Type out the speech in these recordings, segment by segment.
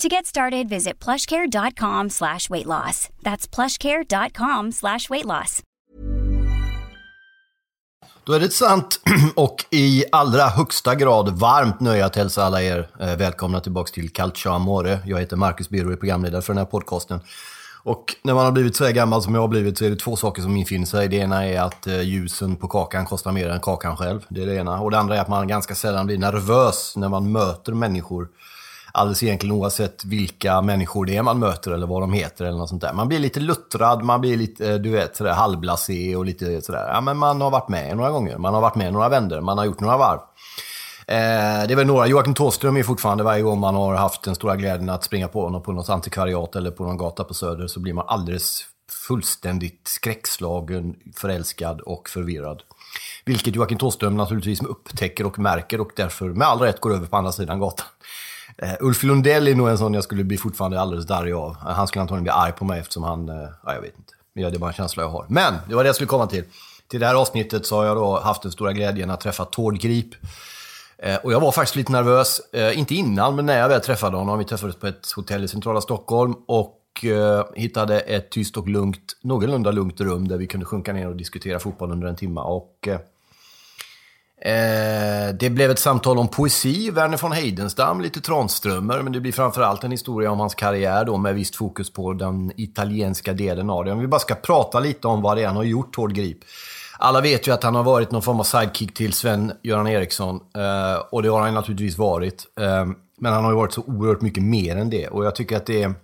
To get started, visit plushcare.com slash weight loss. That's plushcare.com slash weight loss. Då är det ett sant och i allra högsta grad varmt nöje att hälsa alla er eh, välkomna tillbaka till Calcio Amore. Jag heter Marcus Birro och är programledare för den här podcasten. Och när man har blivit så här gammal som jag har blivit så är det två saker som infinner sig. Det ena är att eh, ljusen på kakan kostar mer än kakan själv. Det är det ena. Och det andra är att man ganska sällan blir nervös när man möter människor. Alldeles egentligen oavsett vilka människor det är man möter eller vad de heter eller något sånt där. Man blir lite luttrad, man blir lite, eh, du vet, sådär halvblasé och lite sådär. Ja, men man har varit med några gånger. Man har varit med några vändor, man har gjort några varv. Eh, det är väl några, Joakim Thåström är fortfarande varje gång man har haft den stora glädjen att springa på honom på något antikvariat eller på någon gata på Söder så blir man alldeles fullständigt skräckslagen, förälskad och förvirrad. Vilket Joakim Thåström naturligtvis upptäcker och märker och därför med all rätt går över på andra sidan gatan. Uh, Ulf Lundell är nog en sån jag skulle bli fortfarande alldeles darrig av. Eh, han skulle antagligen bli arg på mig eftersom han, uh, ja jag vet inte. Ja, det är bara en känsla jag har. Men, det var det jag skulle komma till. Till det här avsnittet så har jag då haft den stora glädjen att träffa Tord Grip. Och jag var faktiskt lite nervös, inte innan, men när jag väl träffade honom. Vi träffades på ett hotell i centrala Stockholm och hittade ett tyst och lugnt, någorlunda lugnt rum där vi kunde sjunka ner och diskutera fotboll under en timme. Och Eh, det blev ett samtal om poesi, Werner von Heidenstam, lite Tranströmer, men det blir framförallt en historia om hans karriär då med visst fokus på den italienska delen av det. Om vi bara ska prata lite om vad det är han har gjort, Tord Grip. Alla vet ju att han har varit någon form av sidekick till Sven-Göran Eriksson, eh, och det har han naturligtvis varit. Eh, men han har ju varit så oerhört mycket mer än det, och jag tycker att det är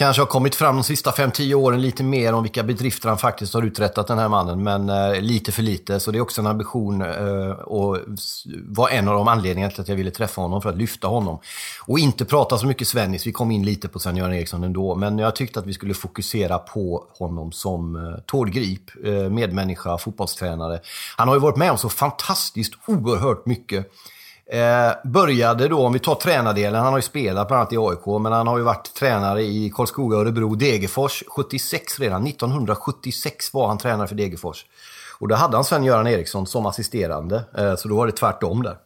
kanske har kommit fram de sista 5-10 åren lite mer om vilka bedrifter han faktiskt har uträttat, den här mannen. Men eh, lite för lite, så det är också en ambition eh, och var en av de anledningarna till att jag ville träffa honom, för att lyfta honom. Och inte prata så mycket Svennis, vi kom in lite på Sven-Göran Eriksson ändå, men jag tyckte att vi skulle fokusera på honom som eh, Tord Grip, eh, medmänniska, fotbollstränare. Han har ju varit med om så fantastiskt oerhört mycket. Eh, började då, om vi tar tränardelen, han har ju spelat bland annat i AIK, men han har ju varit tränare i Karlskoga, Örebro, Degerfors 76 redan. 1976 var han tränare för Degerfors. Och då hade han Sven-Göran Eriksson som assisterande, eh, så då var det tvärtom där.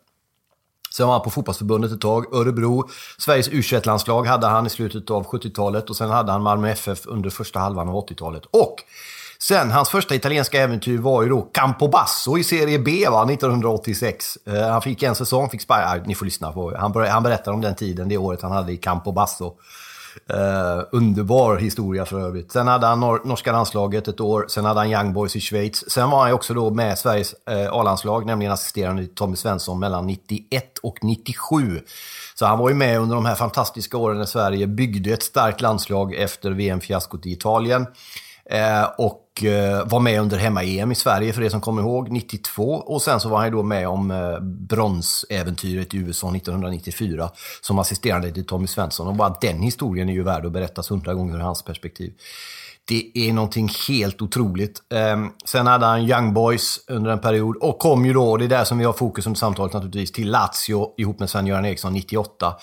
Sen var han på fotbollsförbundet ett tag. Örebro, Sveriges u landslag hade han i slutet av 70-talet och sen hade han Malmö FF under första halvan av 80-talet. Och Sen, hans första italienska äventyr var ju då Campobasso i Serie B va, 1986. Uh, eh, han fick en säsong, fick sparka, ni får lyssna på han, han berättar om den tiden, det året han hade i Campobasso. Uh, eh, underbar historia för övrigt. Sen hade han nor norska landslaget ett år, sen hade han Young Boys i Schweiz. Sen var han ju också då med Sveriges uh, A-landslag, nämligen assisterande Tommy Svensson mellan 91 och 97. Så han var ju med under de här fantastiska åren när Sverige byggde ett starkt landslag efter VM-fiaskot i Italien. Eh, och eh, var med under hemma-EM i Sverige, för det som kommer ihåg, 92. Och sen så var han ju då med om eh, bronsäventyret i USA 1994 som assisterande till Tommy Svensson. Och bara den historien är ju värd att berättas hundra gånger ur hans perspektiv. Det är någonting helt otroligt. Ehm, sen hade han Young Boys under en period och kom ju då, det är där som vi har fokus under samtalet naturligtvis, till Lazio ihop med Sven-Göran Eriksson 98.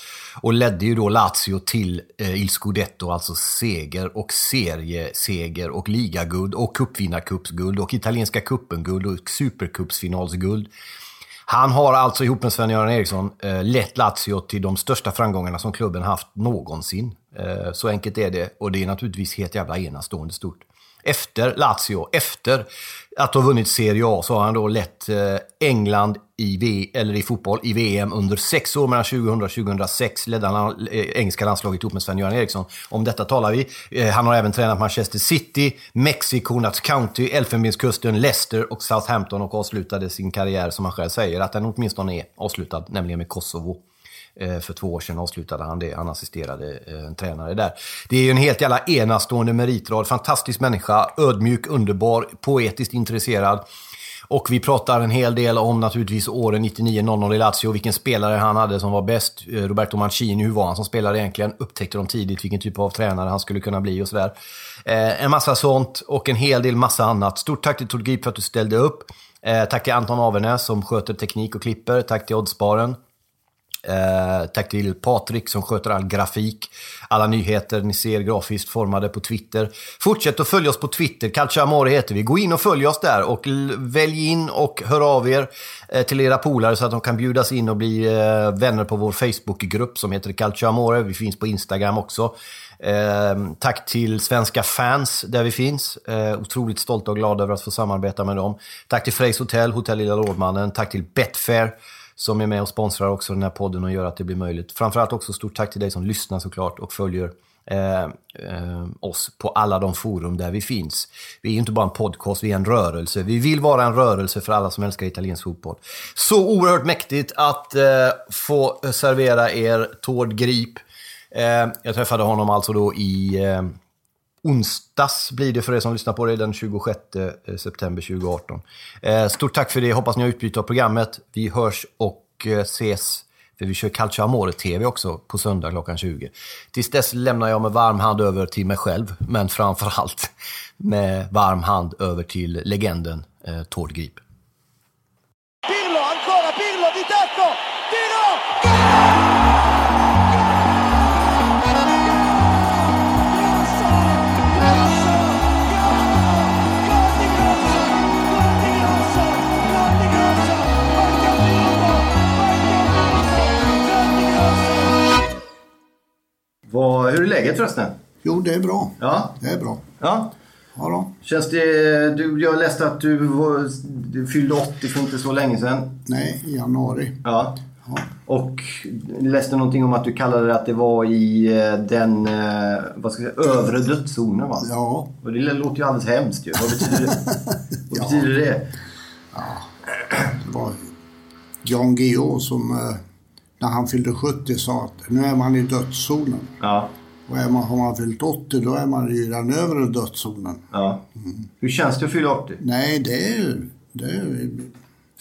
Och ledde ju då Lazio till eh, Il Scudetto, alltså seger och serieseger och ligaguld och cupvinnarcupsguld och italienska cupen-guld och supercupsfinalsguld. Han har alltså ihop med Sven-Göran Eriksson eh, lett Lazio till de största framgångarna som klubben haft någonsin. Eh, så enkelt är det och det är naturligtvis helt jävla enastående stort efter Lazio, efter att ha vunnit Serie A, så har han då lett eh, England i, v, eller i fotboll i VM under sex år. Mellan 2000 och 2006 ledde han eh, engelska landslaget ihop med Sven-Göran Eriksson. Om detta talar vi. Eh, han har även tränat Manchester City, Mexiko, Nats County, Elfenbenskusten, Leicester och Southampton och avslutade sin karriär, som han själv säger, att den åtminstone är avslutad, nämligen med Kosovo. Eh, för två år sedan avslutade han det. Han assisterade eh, en tränare där. Det är ju en helt jävla enastående meritrad. Fantastisk människa, ödmjuk, underbar, poetiskt intresserad. Och vi pratar en hel del om naturligtvis åren 99-00 i Lazio, vilken spelare han hade som var bäst. Eh, Roberto Mancini, hur var han som spelare egentligen? Upptäckte de tidigt vilken typ av tränare han skulle kunna bli och sådär. en massa sånt och en hel del massa annat. Stort tack till Tord Grip för att du ställde upp. tack till Anton Avenäs som sköter teknik och klipper. Tack till Oddsbaren Eh, tack till Patrik som sköter all grafik. Alla nyheter ni ser grafiskt formade på Twitter. Fortsätt att följa oss på Twitter. Calcio Amore heter vi. Gå in och följ oss där och välj in och hör av er eh, till era polare så att de kan bjudas in och bli eh, vänner på vår Facebookgrupp som heter Calcio Amore. Vi finns på Instagram också. Eh, tack till svenska fans där vi finns. Eh, otroligt stolta och glada över att få samarbeta med dem. Tack till Freys Hotel, Hotell Lilla Rådmannen. Tack till Betfair som är med och sponsrar också den här podden och gör att det blir möjligt. Framförallt också stort tack till dig som lyssnar såklart och följer eh, eh, oss på alla de forum där vi finns. Vi är ju inte bara en podcast, vi är en rörelse. Vi vill vara en rörelse för alla som älskar italiensk fotboll. Så oerhört mäktigt att eh, få servera er Tord Grip. Eh, jag träffade honom alltså då i eh, onsdags blir det för er som lyssnar på det, den 26 eh, september 2018. Eh, stort tack för det, hoppas ni har utbyte av programmet. Vi hörs och eh, ses, för vi kör Calcio Amore TV också på söndag klockan 20. Tills dess lämnar jag med varm hand över till mig själv, men framförallt med varm hand över till legenden eh, Tord Grip. Vad, hur är läget förresten? Jo, det är bra. Ja. Det är bra. Ja. Ja då. Känns det... Du, jag läste att du, var, du fyllde 80 för inte så länge sedan. Nej, i januari. Ja. ja. Och läste någonting om att du kallade att det var i eh, den eh, vad ska jag säga, övre dödszonen va? Ja. Och det låter ju alldeles hemskt ju. Vad betyder det? Vad ja. betyder det? Ja, det var Jan Guillou som eh, när han fyllde 70 sa att nu är man i dödszonen. Ja. Och är man, har man fyllt 80 då är man i den övre dödszonen. Ja. Mm. Hur känns det att fylla 80? Nej, det är... Det är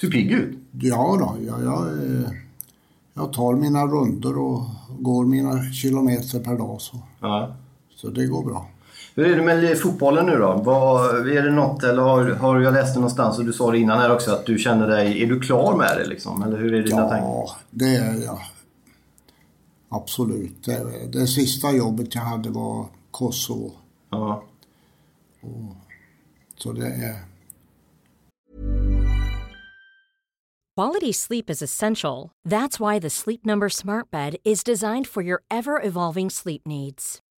Ser pigg ut. Ja då, jag, jag, jag tar mina runder och går mina kilometer per dag. Så, ja. så det går bra. Hur är det med fotbollen nu då? Vad, är det något, eller har, har jag läst det någonstans och du sa det innan här också, att du känner dig... Är du klar med det liksom? Eller hur är dina ja, tankar? Ja, det är jag. Absolut. Det, det sista jobbet jag hade var Kosovo. Ja. Och, så det är... Quality sleep is essential. That's why the Sleep Number smart bed is designed for your ever-evolving sleep needs.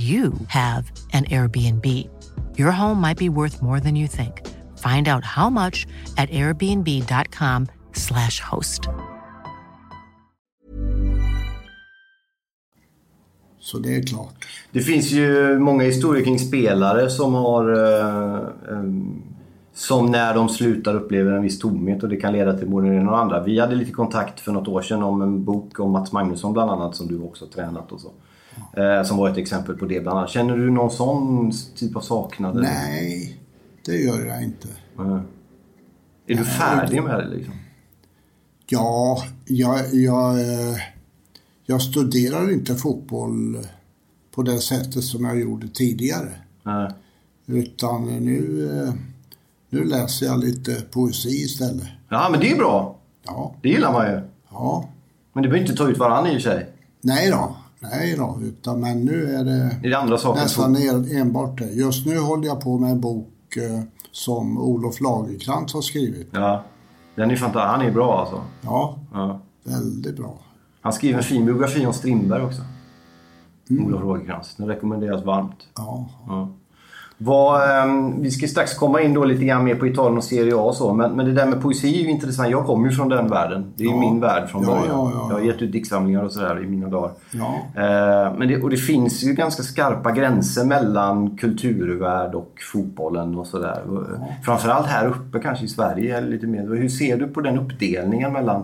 you have an Airbnb. Your home might be worth more than you think. Find out how much at airbnb.com/slash host. Så det är klart. Det finns ju många historier kring spelare som har... Eh, eh, som när de slutar upplever en viss tomhet och det kan leda till både det ena och andra. Vi hade lite kontakt för något år sedan om en bok om Mats Magnusson bland annat som du också har tränat och så. Eh, som var ett exempel på det bland annat. Känner du någon sån typ av saknad? eller? Nej, det gör jag inte. Nej. Är du färdig med det liksom? Ja, jag, jag, jag studerar inte fotboll på det sättet som jag gjorde tidigare. Nej. Utan nu, nu läser jag lite poesi istället. Ja, men det är bra. Ja, Det gillar man ju. ja. Men du behöver inte ta ut varann i och för sig. Nej då, nej då. Utan, men nu är det Är det andra saker? nästan en- enbart det. Just nu håller jag på med en bok eh, som Olof Lagercrantz har skrivit. Ja. Den är fantastisk. Han är bra alltså. Ja, Ja. väldigt bra. Han skriver en fin biografi om Strindberg också. Olof Rogekrantz. Den rekommenderas varmt. Ja, Ja. Vad, ehm, vi ska strax komma in då lite grann mer på Italien och Serie A och så. Men, men det där med poesi är ju intressant. Jag kommer ju från den världen. Det är ju Ja. min värld från Ja, början. ja, ja. Jag har gett ut diktsamlingar och sådär i mina dagar. ja. Eh, men det, och det finns ju ganska skarpa gränser mellan kulturvärld och fotbollen och sådär. Framförallt här uppe kanske i Sverige. Eller lite mer. Hur ser du på den uppdelningen mellan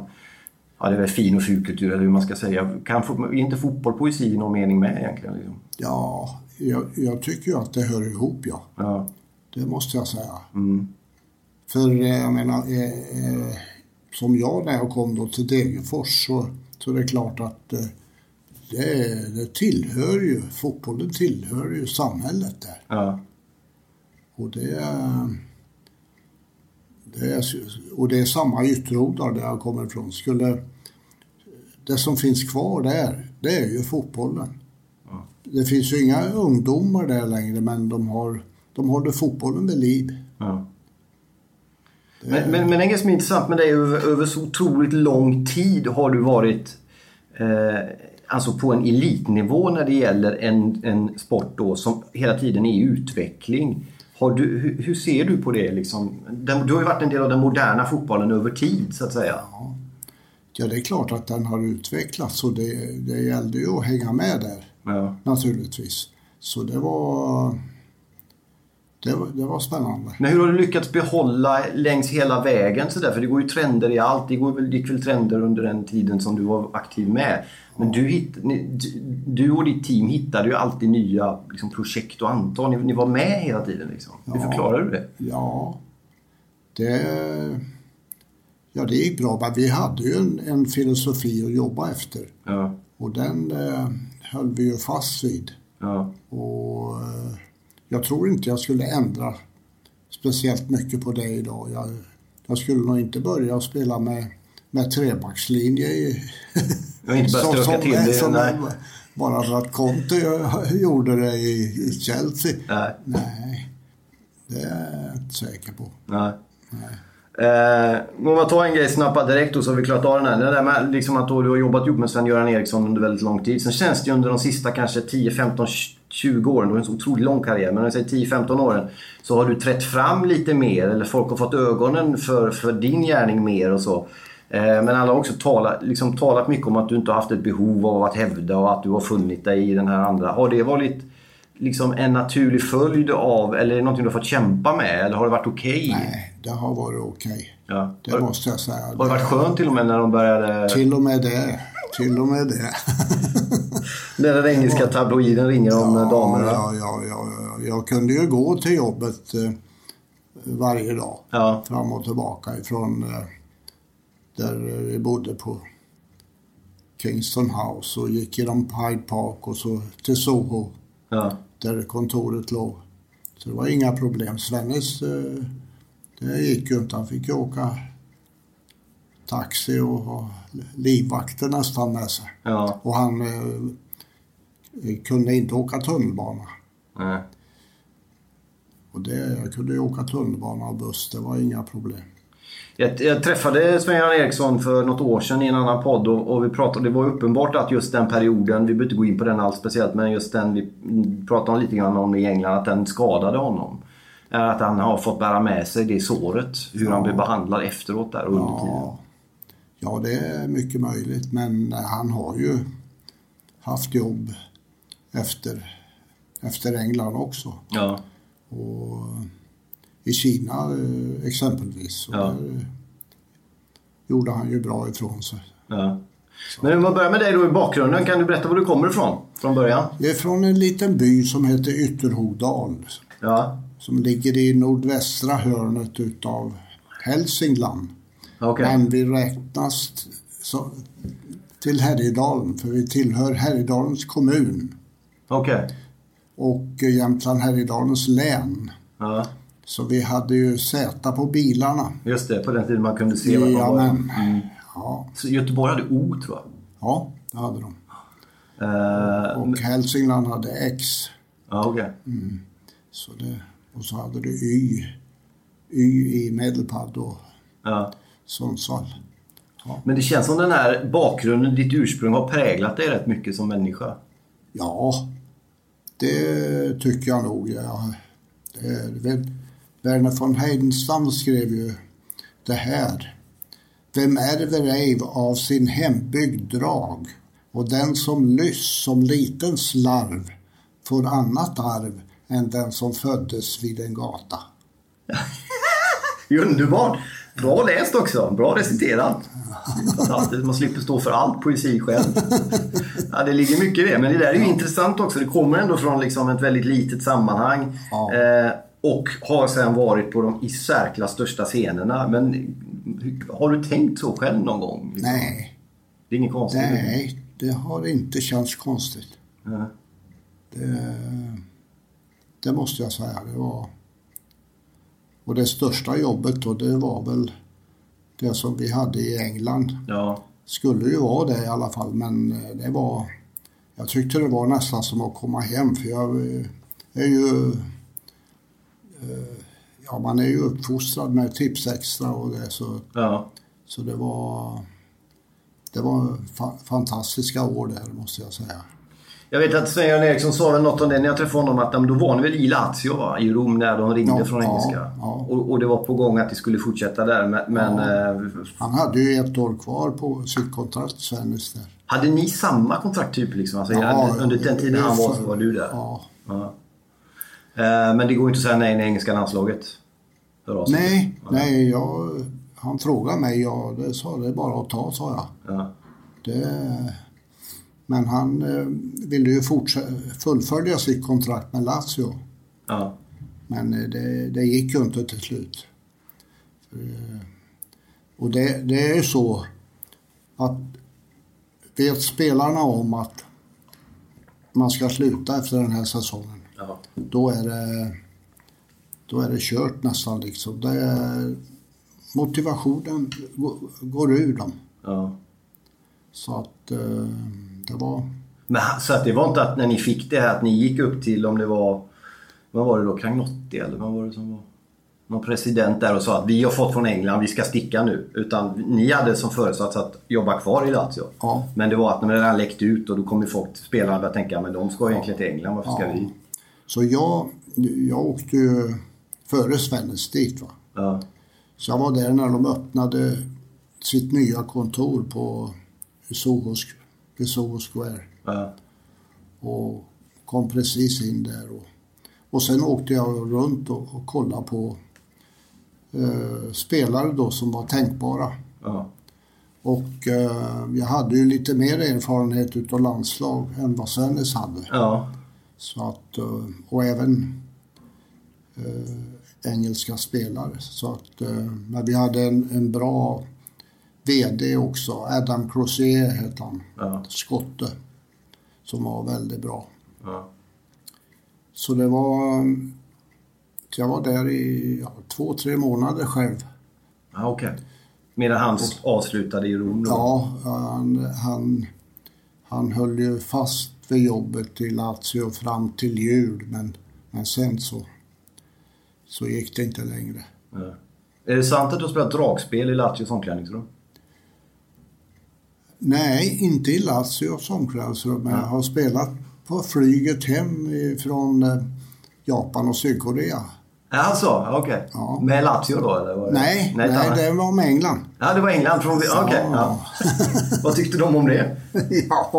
Ja, det är väl fin och fulkultur eller hur man ska säga. Kan, är inte fotboll poesi i någon mening med egentligen? Liksom? ja jag, jag tycker ju att det hör ihop, ja. Ja. Det måste jag säga. Mm. För eh, jag menar, eh, eh, som jag när jag kom då till Degerfors så, så är det klart att eh, det, det tillhör ju, fotbollen tillhör ju samhället där. Ja. Och det, är- det är, och det är samma ytterhodar där jag kommer ifrån. Skulle, det som finns kvar där, det är ju fotbollen. Det finns ju inga ungdomar där längre men de, har, de håller fotbollen vid liv. Ja. Men, men, men en grej som är intressant med dig, över, över så otroligt lång tid har du varit eh, alltså på en elitnivå när det gäller en, en sport då som hela tiden är i utveckling. Har du, hur, hur ser du på det? Liksom? Den, du har ju varit en del av den moderna fotbollen över tid så att säga. Ja, det är klart att den har utvecklats och det, det gällde ju att hänga med där Ja. naturligtvis. Så det var, det var, det var spännande. Men hur har du lyckats behålla längs hela vägen sådär? För det går ju trender i allt. Det går väl, gick väl trender under den tiden som du var aktiv med. Men du, hitt, du- och ditt team hittade ju alltid nya liksom, projekt och antag. Ni, ni var med hela tiden liksom. Hur förklarar du det? Ja, det, ja, det gick bra. Men vi hade ju en, en filosofi att jobba efter. Ja, Och den eh, höll vi ju fast vid. ja, Och eh, jag tror inte jag skulle ändra speciellt mycket på det idag. Jag, jag skulle nog inte börja spela med, med trebackslinje i, Jag inte stöka till det, som nej. Bara för att Conte gjorde det i, i Chelsea. nej. Nej, det är jag inte säker på. nej. Eh, om jag tar en grej snabbt bara direkt då så har vi klarat av den här. Det där med liksom att du har jobbat ihop med Sven-Göran Eriksson under väldigt lång tid. Sen känns det ju under de sista kanske 10, 15, 20 åren, du har en så otroligt lång karriär, men om jag säger 10-15 åren så har du trätt fram lite mer eller folk har fått ögonen för, för din gärning mer och så. Eh, men alla har också talat, liksom talat mycket om att du inte har haft ett behov av att hävda och att du har funnit dig i den här andra. Har det varit liksom en naturlig följd av, eller är det någonting du har fått kämpa med? Eller har det varit okej? Okay? Det har varit okej. Ja. Det Har, måste jag säga. har det varit skönt till och med när de började... Till och med det. Till och med det. När den engelska tabloiden ringer om eh, damerna? Ja, ja, ja, ja. Jag kunde ju gå till jobbet eh, varje dag. Ja. Fram och tillbaka ifrån eh, där vi bodde på Kingston House och gick genom Hyde Park och så till Soho Ja. där kontoret låg. Så det var inga problem. Svennis, eh, det gick ju inte. Han fick ju åka taxi och ha livvakter nästan med sig. Ja. Och han eh, kunde inte åka tunnelbana. Nej. Och det, jag kunde ju åka tunnelbana och buss, det var inga problem. Jag, jag träffade Sven-Göran Eriksson för något år sedan i en annan podd och, och vi pratade, det var uppenbart att just den perioden, vi behöver inte gå in på den alls speciellt, men just den vi pratade om lite grann om i England, att den skadade honom. Är Att han har fått bära med sig det såret, hur han blev behandlad efteråt där under tiden. Ja, ja, det är mycket möjligt, men han har ju haft jobb efter, efter England också. Ja. Och I Kina eh, exempelvis. Ja. där gjorde han ju bra ifrån sig. ja. Men om man börjar med dig då i bakgrunden, kan du berätta var du kommer ifrån från början? Jag är från en liten by som heter Ytterhogdal. Ja, Som ligger i nordvästra hörnet utav Hälsingland. okej. Men vi räknas så, till Härjedalen, för vi tillhör Härjedalens kommun Okej. och Jämtland Härjedalens län. Ja, Så vi hade ju Z på bilarna. just det. På den tiden man kunde se vart man var. Jajamän. Ja, Så Göteborg hade O tror jag. ja, det hade de. Eh, Och Hälsingland hade X. ja, okej. Så det, och så hade du Y. Y i Medelpad och Ja. Sundsvall. Men det känns som den här bakgrunden, ditt ursprung, har präglat dig rätt mycket som människa. Ja, det tycker jag nog. Ja. Det är, väl- Werner von Heidenstam skrev ju det här. Vem ärver ej av sin hembygd drag och den som lyss som liten slarv får annat arv än den som föddes vid en gata. Underbart! Bra läst också. Bra reciterat. Fantastiskt. Man slipper stå för allt poesi själv. Ja, det ligger mycket i det. Men det där är ju intressant också. Det kommer ändå från liksom ett väldigt litet sammanhang. Ja. Eh, och har sedan varit på de i särklass största scenerna. Men har du tänkt så själv någon gång? Liksom? Nej, Det är inget konstigt. nej, det har inte känts konstigt. Ja. Det, det måste jag säga. Det var... Och det största jobbet då, det var väl det som vi hade i England. Ja. Skulle ju vara det i alla fall, men eh, det var... Jag tyckte det var nästan som att komma hem, för jag eh, är ju... eh, Ja, man är ju uppfostrad med Tips Extra och det, så, ja. så det var... Det var fa- fantastiska år där, måste jag säga. Jag vet att Sven-Göran Eriksson sa väl något om det när jag träffade honom. Att då var ni väl i Lazio va? I Rom när de ringde Ja, från ja, engelska. ja. Och, och det var på gång att de skulle fortsätta där. Men, eh, Han hade ju ett år kvar på sitt kontrakt, Svennis där. hade ni samma kontrakt typ? Liksom? Alltså, under den tiden han var så var du där? Ja. Eh, men det går inte att säga nej när engelska landslaget hör av sig. Nej, nej, jag, han frågade mig, ja, det sa det är bara att ta, sa jag. Ja. Det, men han eh, ville ju fortsätta, fullfölja sitt kontrakt med Lazio. Ja. Men eh, det, det gick ju inte till slut. Eh, Och det, det är ju så att vet spelarna om att man ska sluta efter den här säsongen, Ja. då är det, då är det kört nästan liksom. Det är, motivationen går, går ur dem. Ja. Så att eh, det var... Men, så att det var inte att när ni fick det här att ni gick upp till om det var vad var det då? Cragnotti eller vad var det som var? Någon president där och sa att vi har fått från England, vi ska sticka nu. Utan ni hade som föresats att jobba kvar i Lazio. Ja. Men det var att när det redan läckt ut och då kommer folk, spelarna börja tänka men de ska egentligen till England, varför ska Ja. vi? Så jag, jag åkte ju före Svennes dit. Va? Ja. Så jag var där när de öppnade sitt nya kontor på Soho, Soho Square. Ja. Och kom precis in där. Och, och sen åkte jag runt och, och kollade på eh, spelare då som var tänkbara. Ja. Och eh, jag hade ju lite mer erfarenhet utav landslag än vad Svennis hade. Ja. Så att, eh, och även eh, engelska spelare. Så att, eh, men vi hade en, en bra VD också. Adam Crozier hette han. Ja. Skotte. Som var väldigt bra. Ja. Så det var... jag var där i ja, två, tre månader själv. Ja, okej. Medan han avslutade i Rom då? Ja, han, han, han höll ju fast vid jobbet till Lazio fram till jul men, men sen så, så gick det inte längre. Ja. Är det sant att du har spelat dragspel i Lazios omklädningsrum? Nej, inte i Lazios omklädningsrum men jag har spelat på flyget hem från eh, Japan och Sydkorea. Alltså, okej. Ja. Med Lazio då eller? Var det? Nej, nej, det var med England. Ja, det var England. Från... Okej. Ja. ja. Vad tyckte de om det? Ja,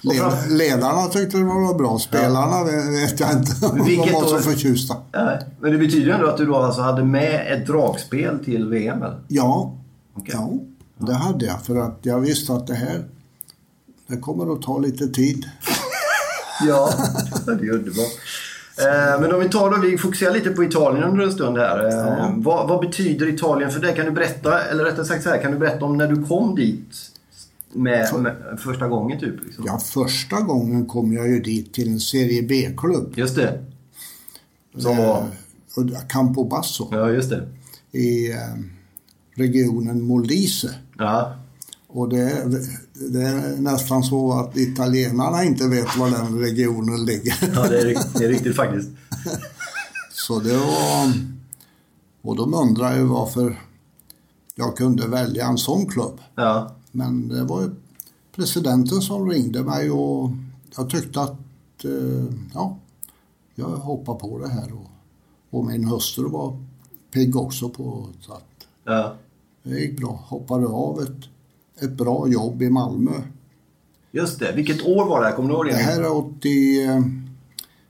led, ledarna tyckte det var bra. Spelarna vet jag inte om de Vilket var så förtjusta. Nej. Men det betyder ju ändå att du då alltså hade med ett dragspel till VM eller? Ja, Okej. ja, det hade jag. För att jag visste att det här det kommer att ta lite tid. Ja, det är underbart. Eh, men om vi tar då, vi fokuserar lite på Italien under en stund här. Eh, vad, vad betyder Italien för dig? Kan du berätta, eller rättare sagt så här, kan du berätta om när du kom dit med, med första gången typ? Liksom? Ja, första gången kom jag ju dit till en Serie B-klubb. Just det. Som var... Eh, Campo Basso Ja, just det. i eh, regionen Molise. Ja. Och det, det är nästan så att italienarna inte vet var den regionen ligger. Ja, det är, rikt- det är riktigt faktiskt. Så det var... Och de undrar ju varför jag kunde välja en sån klubb. Ja. Men det var ju presidenten som ringde mig och jag tyckte att eh, ja, jag hoppar på det här. Och, och min hustru var pigg också på så att ja. Det gick bra. Hoppade av ett, ett bra jobb i Malmö. Just det. Vilket år var det här? Kommer du ihåg det? Det här är 80, eh,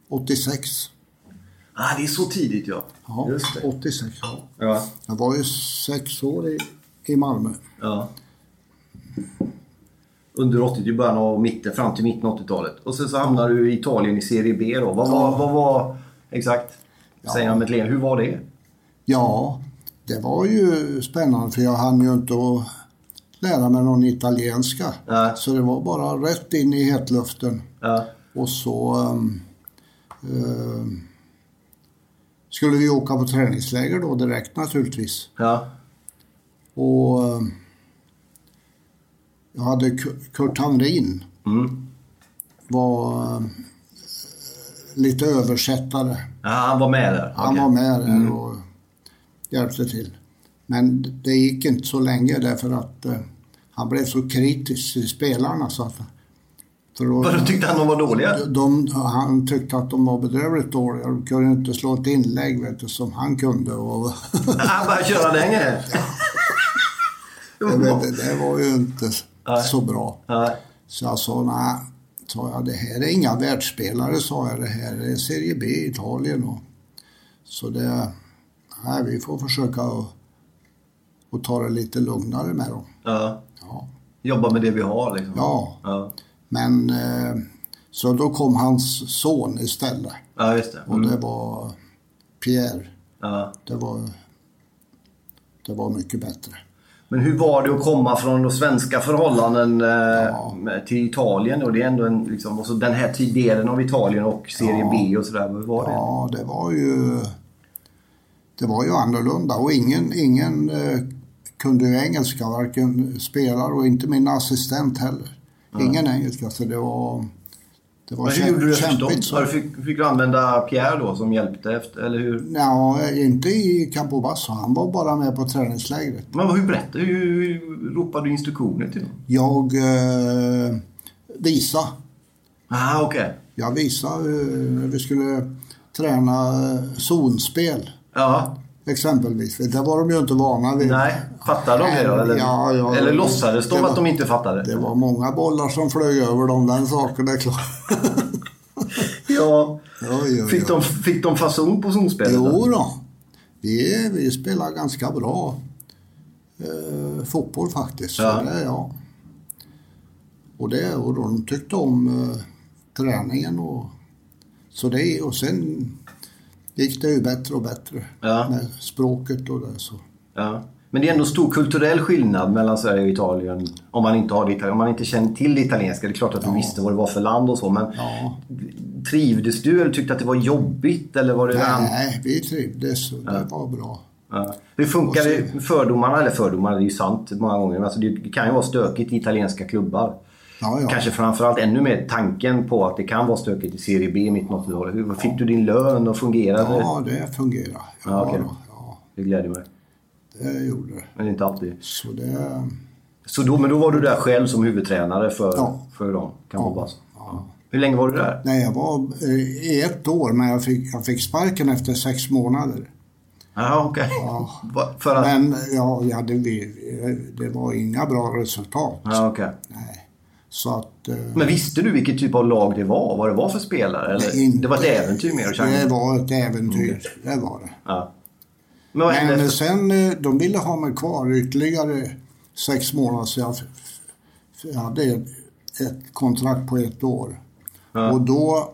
86. Ah, det är så tidigt ja. Ja, Just det. 86 ja. Ja. Jag var ju sex år i, i Malmö. ja. Under 80 i början av mitten, fram till mitten av 80-talet. Och sen så hamnade du i Italien i Serie B då. Vad Ja. vad var exakt? Säger han med ett leende. Hur var det? Ja, det var ju spännande för jag hann ju inte att lära mig någon italienska. Nej. Så det var bara rätt in i hetluften. Ja. Och så ehm, ehm, skulle vi åka på träningsläger då direkt naturligtvis. Ja. Och ehm, jag hade Ku- Kurt Hamrin. Mm. Var ehm, lite översättare. ja. Han var med där? Han Okej. var med där och hjälpte till. Men det gick inte så länge därför att eh, han blev så kritisk till spelarna så att... Vadå, tyckte han de var dåliga? de, han tyckte att de var bedrövligt dåliga. De kunde inte slå ett inlägg vet du, som han kunde. Och, Han bara köra grejen? jag vet, det var ju inte så bra. Nej. Så jag sa, nej, sa jag, det här är inga världsspelare, sa jag. Det här är Serie B i Italien. Och, så det, nej, vi får försöka att, att ta det lite lugnare med dem. Ja. Ja. Jobba med det vi har liksom. Ja. Ja, Men eh, så då kom hans son istället. ja just det. Och Mm. det var Pierre. Ja. Det var, det var mycket bättre. Men hur var det att komma från de svenska förhållanden eh, Ja. till Italien? Och det är ändå en, liksom, och så den här delen av Italien och Serie Ja. B och sådär. Hur var det? Ja, det var ju... Det var ju annorlunda och ingen, ingen eh, kunde ju engelska, varken spelare och inte min assistent heller. Ingen engelska, så det var... Det var Men hur gjorde du det förstått? Fick, fick du använda Pierre då som hjälpte efter? Eller hur? Ja, inte i Campobasso. Han var bara med på träningslägret. Men hur berättade hur, hur ropade du instruktioner till dem? Jag eh, visade. Ah, okej. Jag visade hur vi skulle träna eh, zonspel. Ja. Exempelvis. Det var de ju inte vana vid. Nej, fattade de det då? Eller, Ja, ja. eller låtsades de var- att de inte fattade? Det var många bollar som flög över dem, den saken är klar. Ja. Oj, oj, Fick, de, fick de fason på zonspelet? Jo då. Vi, vi spelar ganska bra eh, fotboll faktiskt. Ja. det, ja. Och, det, och de tyckte om eh, träningen. Och, så det, och sen gick det ju bättre och bättre Ja. med språket och det. Så. Ja. Men det är ändå stor kulturell skillnad mellan Sverige och Italien. Om man inte, har det, om man inte känner till det italienska. Det är klart att du visste vad det var för land och så. Men Ja. trivdes du eller tyckte att det var jobbigt? Eller var det Nej, vi trivdes och det var bra. Ja. Hur funkar det? Fördomarna, eller fördomarna, det är ju sant många gånger. Alltså det kan ju vara stökigt i italienska klubbar. Ja, ja. Kanske framförallt ännu mer tanken på att det kan vara stökigt i Serie B mitt 80-talet. Hur fick du din lön och fungerade? Ja, det fungerar. Ja, Ja, okej. då, ja, Det gläder mig. det gjorde det. Men inte alltid. Så det... Så då, men då var du där själv som huvudtränare för, Ja. för dem? Kan Ja, bara, ja. Hur länge var du där? Nej, jag var eh, i ett år, men jag fick, jag fick sparken efter sex månader. Ja, okej. Va- För att... Men ja, ja det, det var inga bra resultat. Ja, okej. Nej. Så att... eh, Men visste du vilket typ av lag det var? Vad det var för spelare? Eller? inte- det var ett äventyr mer att Det var ett äventyr, det var det. Ja. Men Men efter? sen, eh, de ville ha mig kvar ytterligare sex månader så jag, jag hade ett, ett kontrakt på ett år. Och då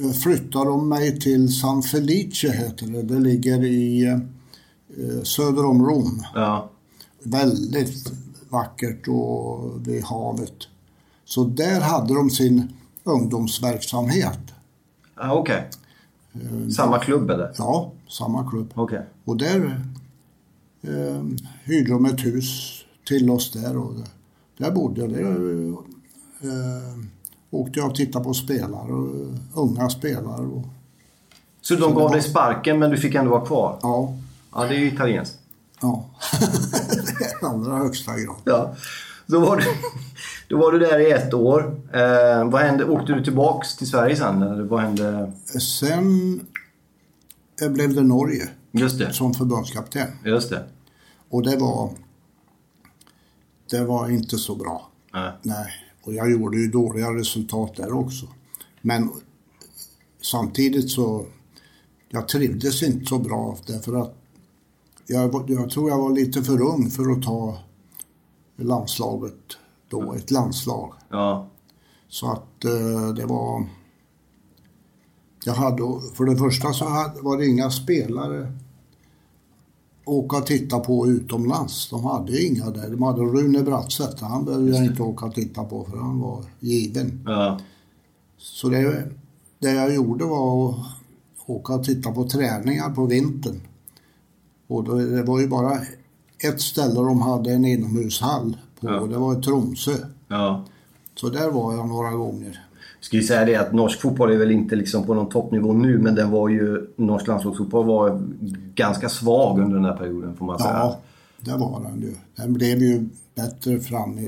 eh, flyttade de mig till San Felice heter det. Det ligger i eh, söder om Rom. Ja. Väldigt vackert och vid havet. Så där hade de sin ungdomsverksamhet. Ja, okej. Samma klubb eller? Ja, samma klubb. Okej. Och där eh, hyrde de ett hus till oss där och där, bodde jag. Där eh, åkte jag och tittade på spelare, och, unga spelare. Och, Så de gav dig sparken men du fick ändå vara kvar? ja, Ja, det är ju italienskt. ja. I allra högsta grad. Ja. Då var, du, då var du där i ett år. Eh, vad hände? Åkte du tillbaks till Sverige sen? Eller vad hände? Sen blev det Norge Just det. som förbundskapten. Just det. Och det var, det var inte så bra. Ja. Nej, och jag gjorde ju dåliga resultat där också. Men samtidigt så, jag trivdes inte så bra därför att jag, jag tror jag var lite för ung för att ta landslaget då, ett landslag. Ja. Så att eh, det var... Jag hade, för det första så hade, var det inga spelare åka och titta på utomlands. De hade inga där. De hade Rune Brattsäter, han behövde jag inte åka och titta på för han var given. Ja. Så det, det jag gjorde var att åka och titta på träningar på vintern. Och då, det var ju bara ett ställe de hade en inomhushall på Ja. det var i Tromsö. ja. Så där var jag några gånger. Ska ju säga det att norsk fotboll är väl inte liksom på någon toppnivå nu men den var ju... Norsk landslagsfotboll var ganska svag under den här perioden får man säga. Ja, det var den ju. Den blev ju bättre fram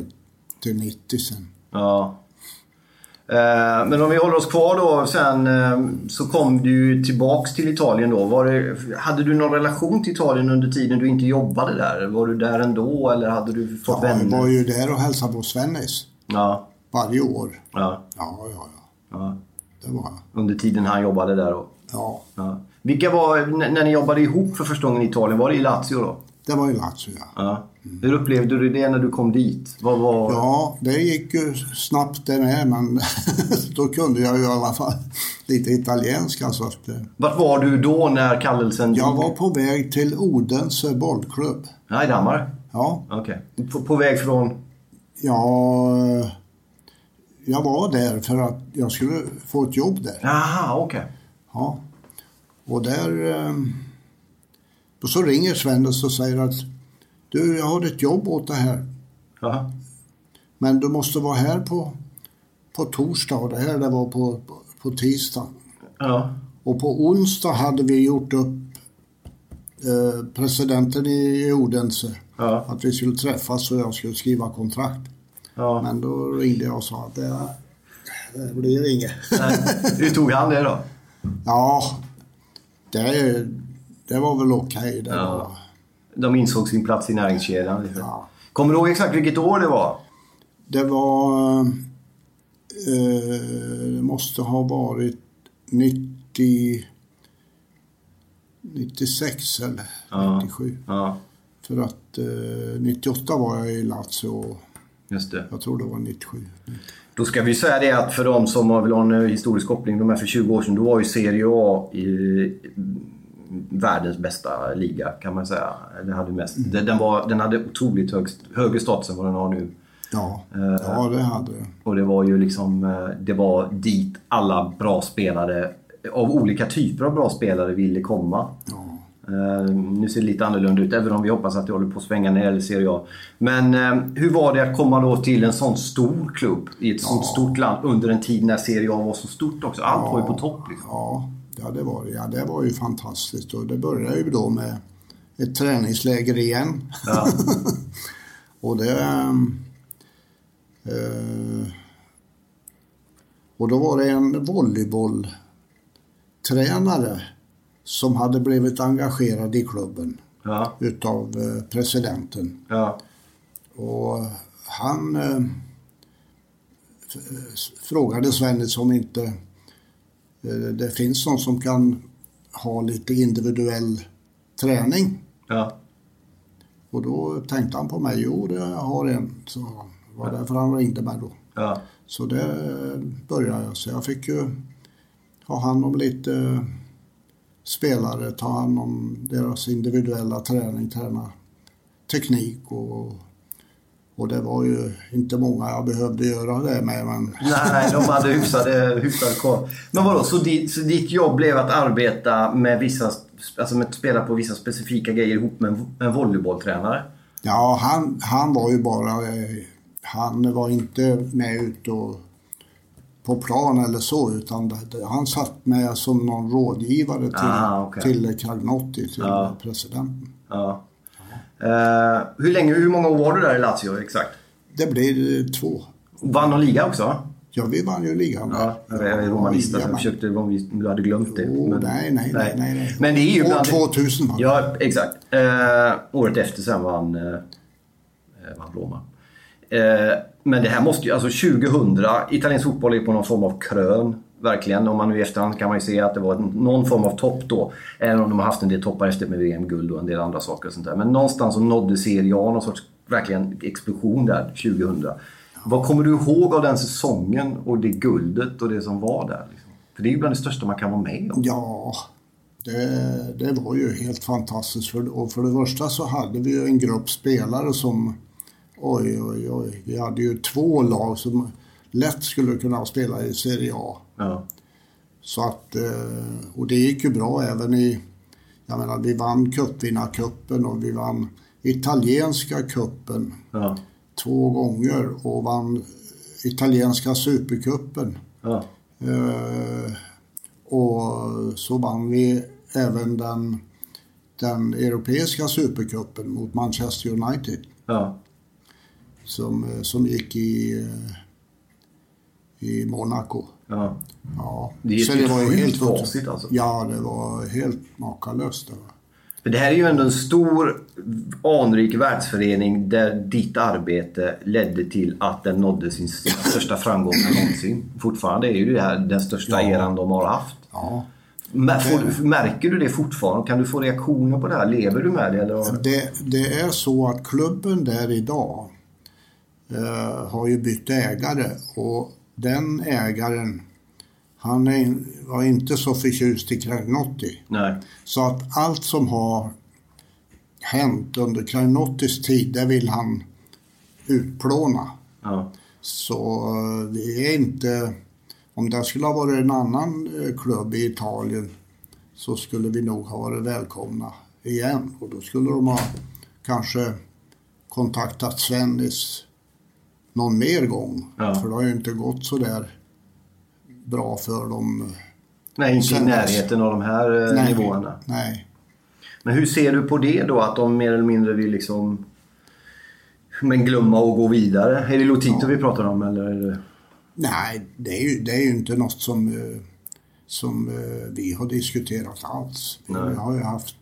till 90 sen. Ja. Eh, Men om vi håller oss kvar då sen eh, så kom du tillbaks till Italien då. Var det, hade du någon relation till Italien under tiden du inte jobbade där? Var du där ändå eller hade du fått Ja, jag vänner? var ju där och hälsade på Svennis Ja. varje år. ja. Ja, ja, ja. ja. Det var jag. Under tiden han jobbade där då. Ja, Ja. Vilka var, när ni jobbade ihop för första gången i Italien, var det i Lazio då? det var i Lazio, ja. Ja. Hur upplevde du det när du kom dit? Vad var... Ja, det gick ju snabbt det med, men då kunde jag ju i alla fall lite italienska. Så att, eh, Vart var du då när kallelsen jag var på väg till Odense bollklubb. Ja, i Danmark? Ja, Okej. På, på väg från... jag, eh, jag var där för att jag skulle få ett jobb där. Jaha, okej. Ja. Och där... eh, Och så ringer Svennis och säger att du, jag har ett jobb åt det här. Jaha. Men du måste vara här på, på torsdag det här det var på, på, på tisdag. Ja. Och på onsdag hade vi gjort upp eh, presidenten i, i Odense. Ja. Att vi skulle träffas och jag skulle skriva kontrakt. ja. Men då ringde jag och sa att det, det blir inget. Hur tog han det då? ja, det, det var väl okej. det Ja. var- De insåg sin plats i näringskedjan. Ja. Kommer du ihåg exakt vilket år det var? Det var... Eh, det måste ha varit 90... 96 eller Ja. 97. Ja, För att eh, 98 var jag i Lazio just det. jag tror det var 97. Då ska vi säga det att för de som vill ha en historisk koppling, de här för 20 år sedan, då var ju Serie A i, världens bästa liga kan man säga. Den hade, mest, den, den, var, den hade otroligt hög, högre status än vad den har nu. Ja, ja det hade det. Och det var ju liksom, eh, det var dit alla bra spelare, av olika typer av bra spelare ville komma. Ja. Uh, nu ser det lite annorlunda ut, även om vi hoppas att det håller på att svänga när det gäller Serie A. Men uh, hur var det att komma då till en sån stor klubb i ett ja. sånt stort land under en tid när Serie A var så stort också? Allt ja. var ju på topp. Liksom. Ja, ja, det var det. Ja, det var ju fantastiskt. Och det började ju då med ett träningsläger igen. Ja. och det... Uh, och då var det en volleybolltränare som hade blivit engagerad i klubben ja. utav eh, presidenten. Ja. Och han eh, frågade Svennis om inte eh, det finns någon som kan ha lite individuell träning. Ja. Och då tänkte han på mig. Jo, det har en. Så det var därför han ringde mig då. Ja. Så det började jag. Så jag fick ju ha hand om lite spelare, ta hand om deras individuella träning, träna teknik och, och det var ju inte många jag behövde göra det med. Men... Nej, de hade hyfsade, hyfsad koll. Men vadå, så, ditt, så ditt jobb blev att arbeta med vissa, alltså med att spela på vissa specifika grejer ihop med en, volleybolltränare? Ja, han, han var ju bara, eh, han var inte med ut och på plan eller så utan han satt med som någon rådgivare till, ah, okay. till Cagnotti, till ja. presidenten. Ja. Uh, hur, länge, hur många år var du där i Lazio exakt? Det blir två. Vann de liga också? Ja, vi vann ju ligan. Ja, jag är romanista så jag försökte om du hade glömt det. Oh, men, nej, nej, nej, nej, nej. Men det är ju År 2000 vann Ja, exakt. Uh, året efter sen vann, uh, vann Roma. Uh, men det här måste ju, alltså 2000, italiensk fotboll är på någon form av krön. Verkligen. Om man nu i efterhand kan man ju se att det var någon form av topp då. Även om de har haft en del toppar efter med VM-guld och en del andra saker och sånt där. Men någonstans så nådde Serie A någon sorts verkligen explosion där 2000. Vad kommer du ihåg av den säsongen och det guldet och det som var där? Liksom? För det är ju bland det största man kan vara med om. Ja, det, det var ju helt fantastiskt. För, och för det första så hade vi ju en grupp spelare som Oj, oj, oj. Vi hade ju två lag som lätt skulle kunna spela i Serie A. Ja. Så att, eh, och det gick ju bra även i, jag menar vi vann cupvinnarcupen och vi vann italienska cupen ja. två gånger och vann italienska supercupen. Ja. Eh, och så vann vi även den, den europeiska supercupen mot Manchester United. Ja som, eh, som gick i, i Monaco. Ja. ja. Det är ett var helt facit alltså. Ja, det var helt makalöst. För det här är ju ändå en stor anrik världsförening där ditt arbete ledde till att den nådde sin största framgång någonsin. Fortfarande är ju det här den största ja. eran de har haft. Ja. Får, märker du det fortfarande? Kan du få reaktioner på det här? Lever du med det? Eller? Det, det är så att klubben där idag eh, har ju bytt ägare och den ägaren han är, var inte så förtjust i Cragnotti. Nej. Så att allt som har hänt under Cragnottis tid, det vill han utplåna. Ja. Så eh, vi är inte... Om det skulle ha varit en annan eh, klubb i Italien så skulle vi nog ha varit välkomna igen. Och då skulle de ha kanske kontaktat Svennis någon mer gång. Ja. För det har ju inte gått så där bra för dem. Nej, inte i närheten av de här eh, nej, nivåerna. Nej. Men hur ser du på det då? Att de mer eller mindre vill liksom men glömma och gå vidare? Är det Lotito ja. vi pratar om eller? Är det... Nej, det är, ju, det är ju inte något som, eh, som eh, vi har diskuterat alls. Vi Nej. har ju haft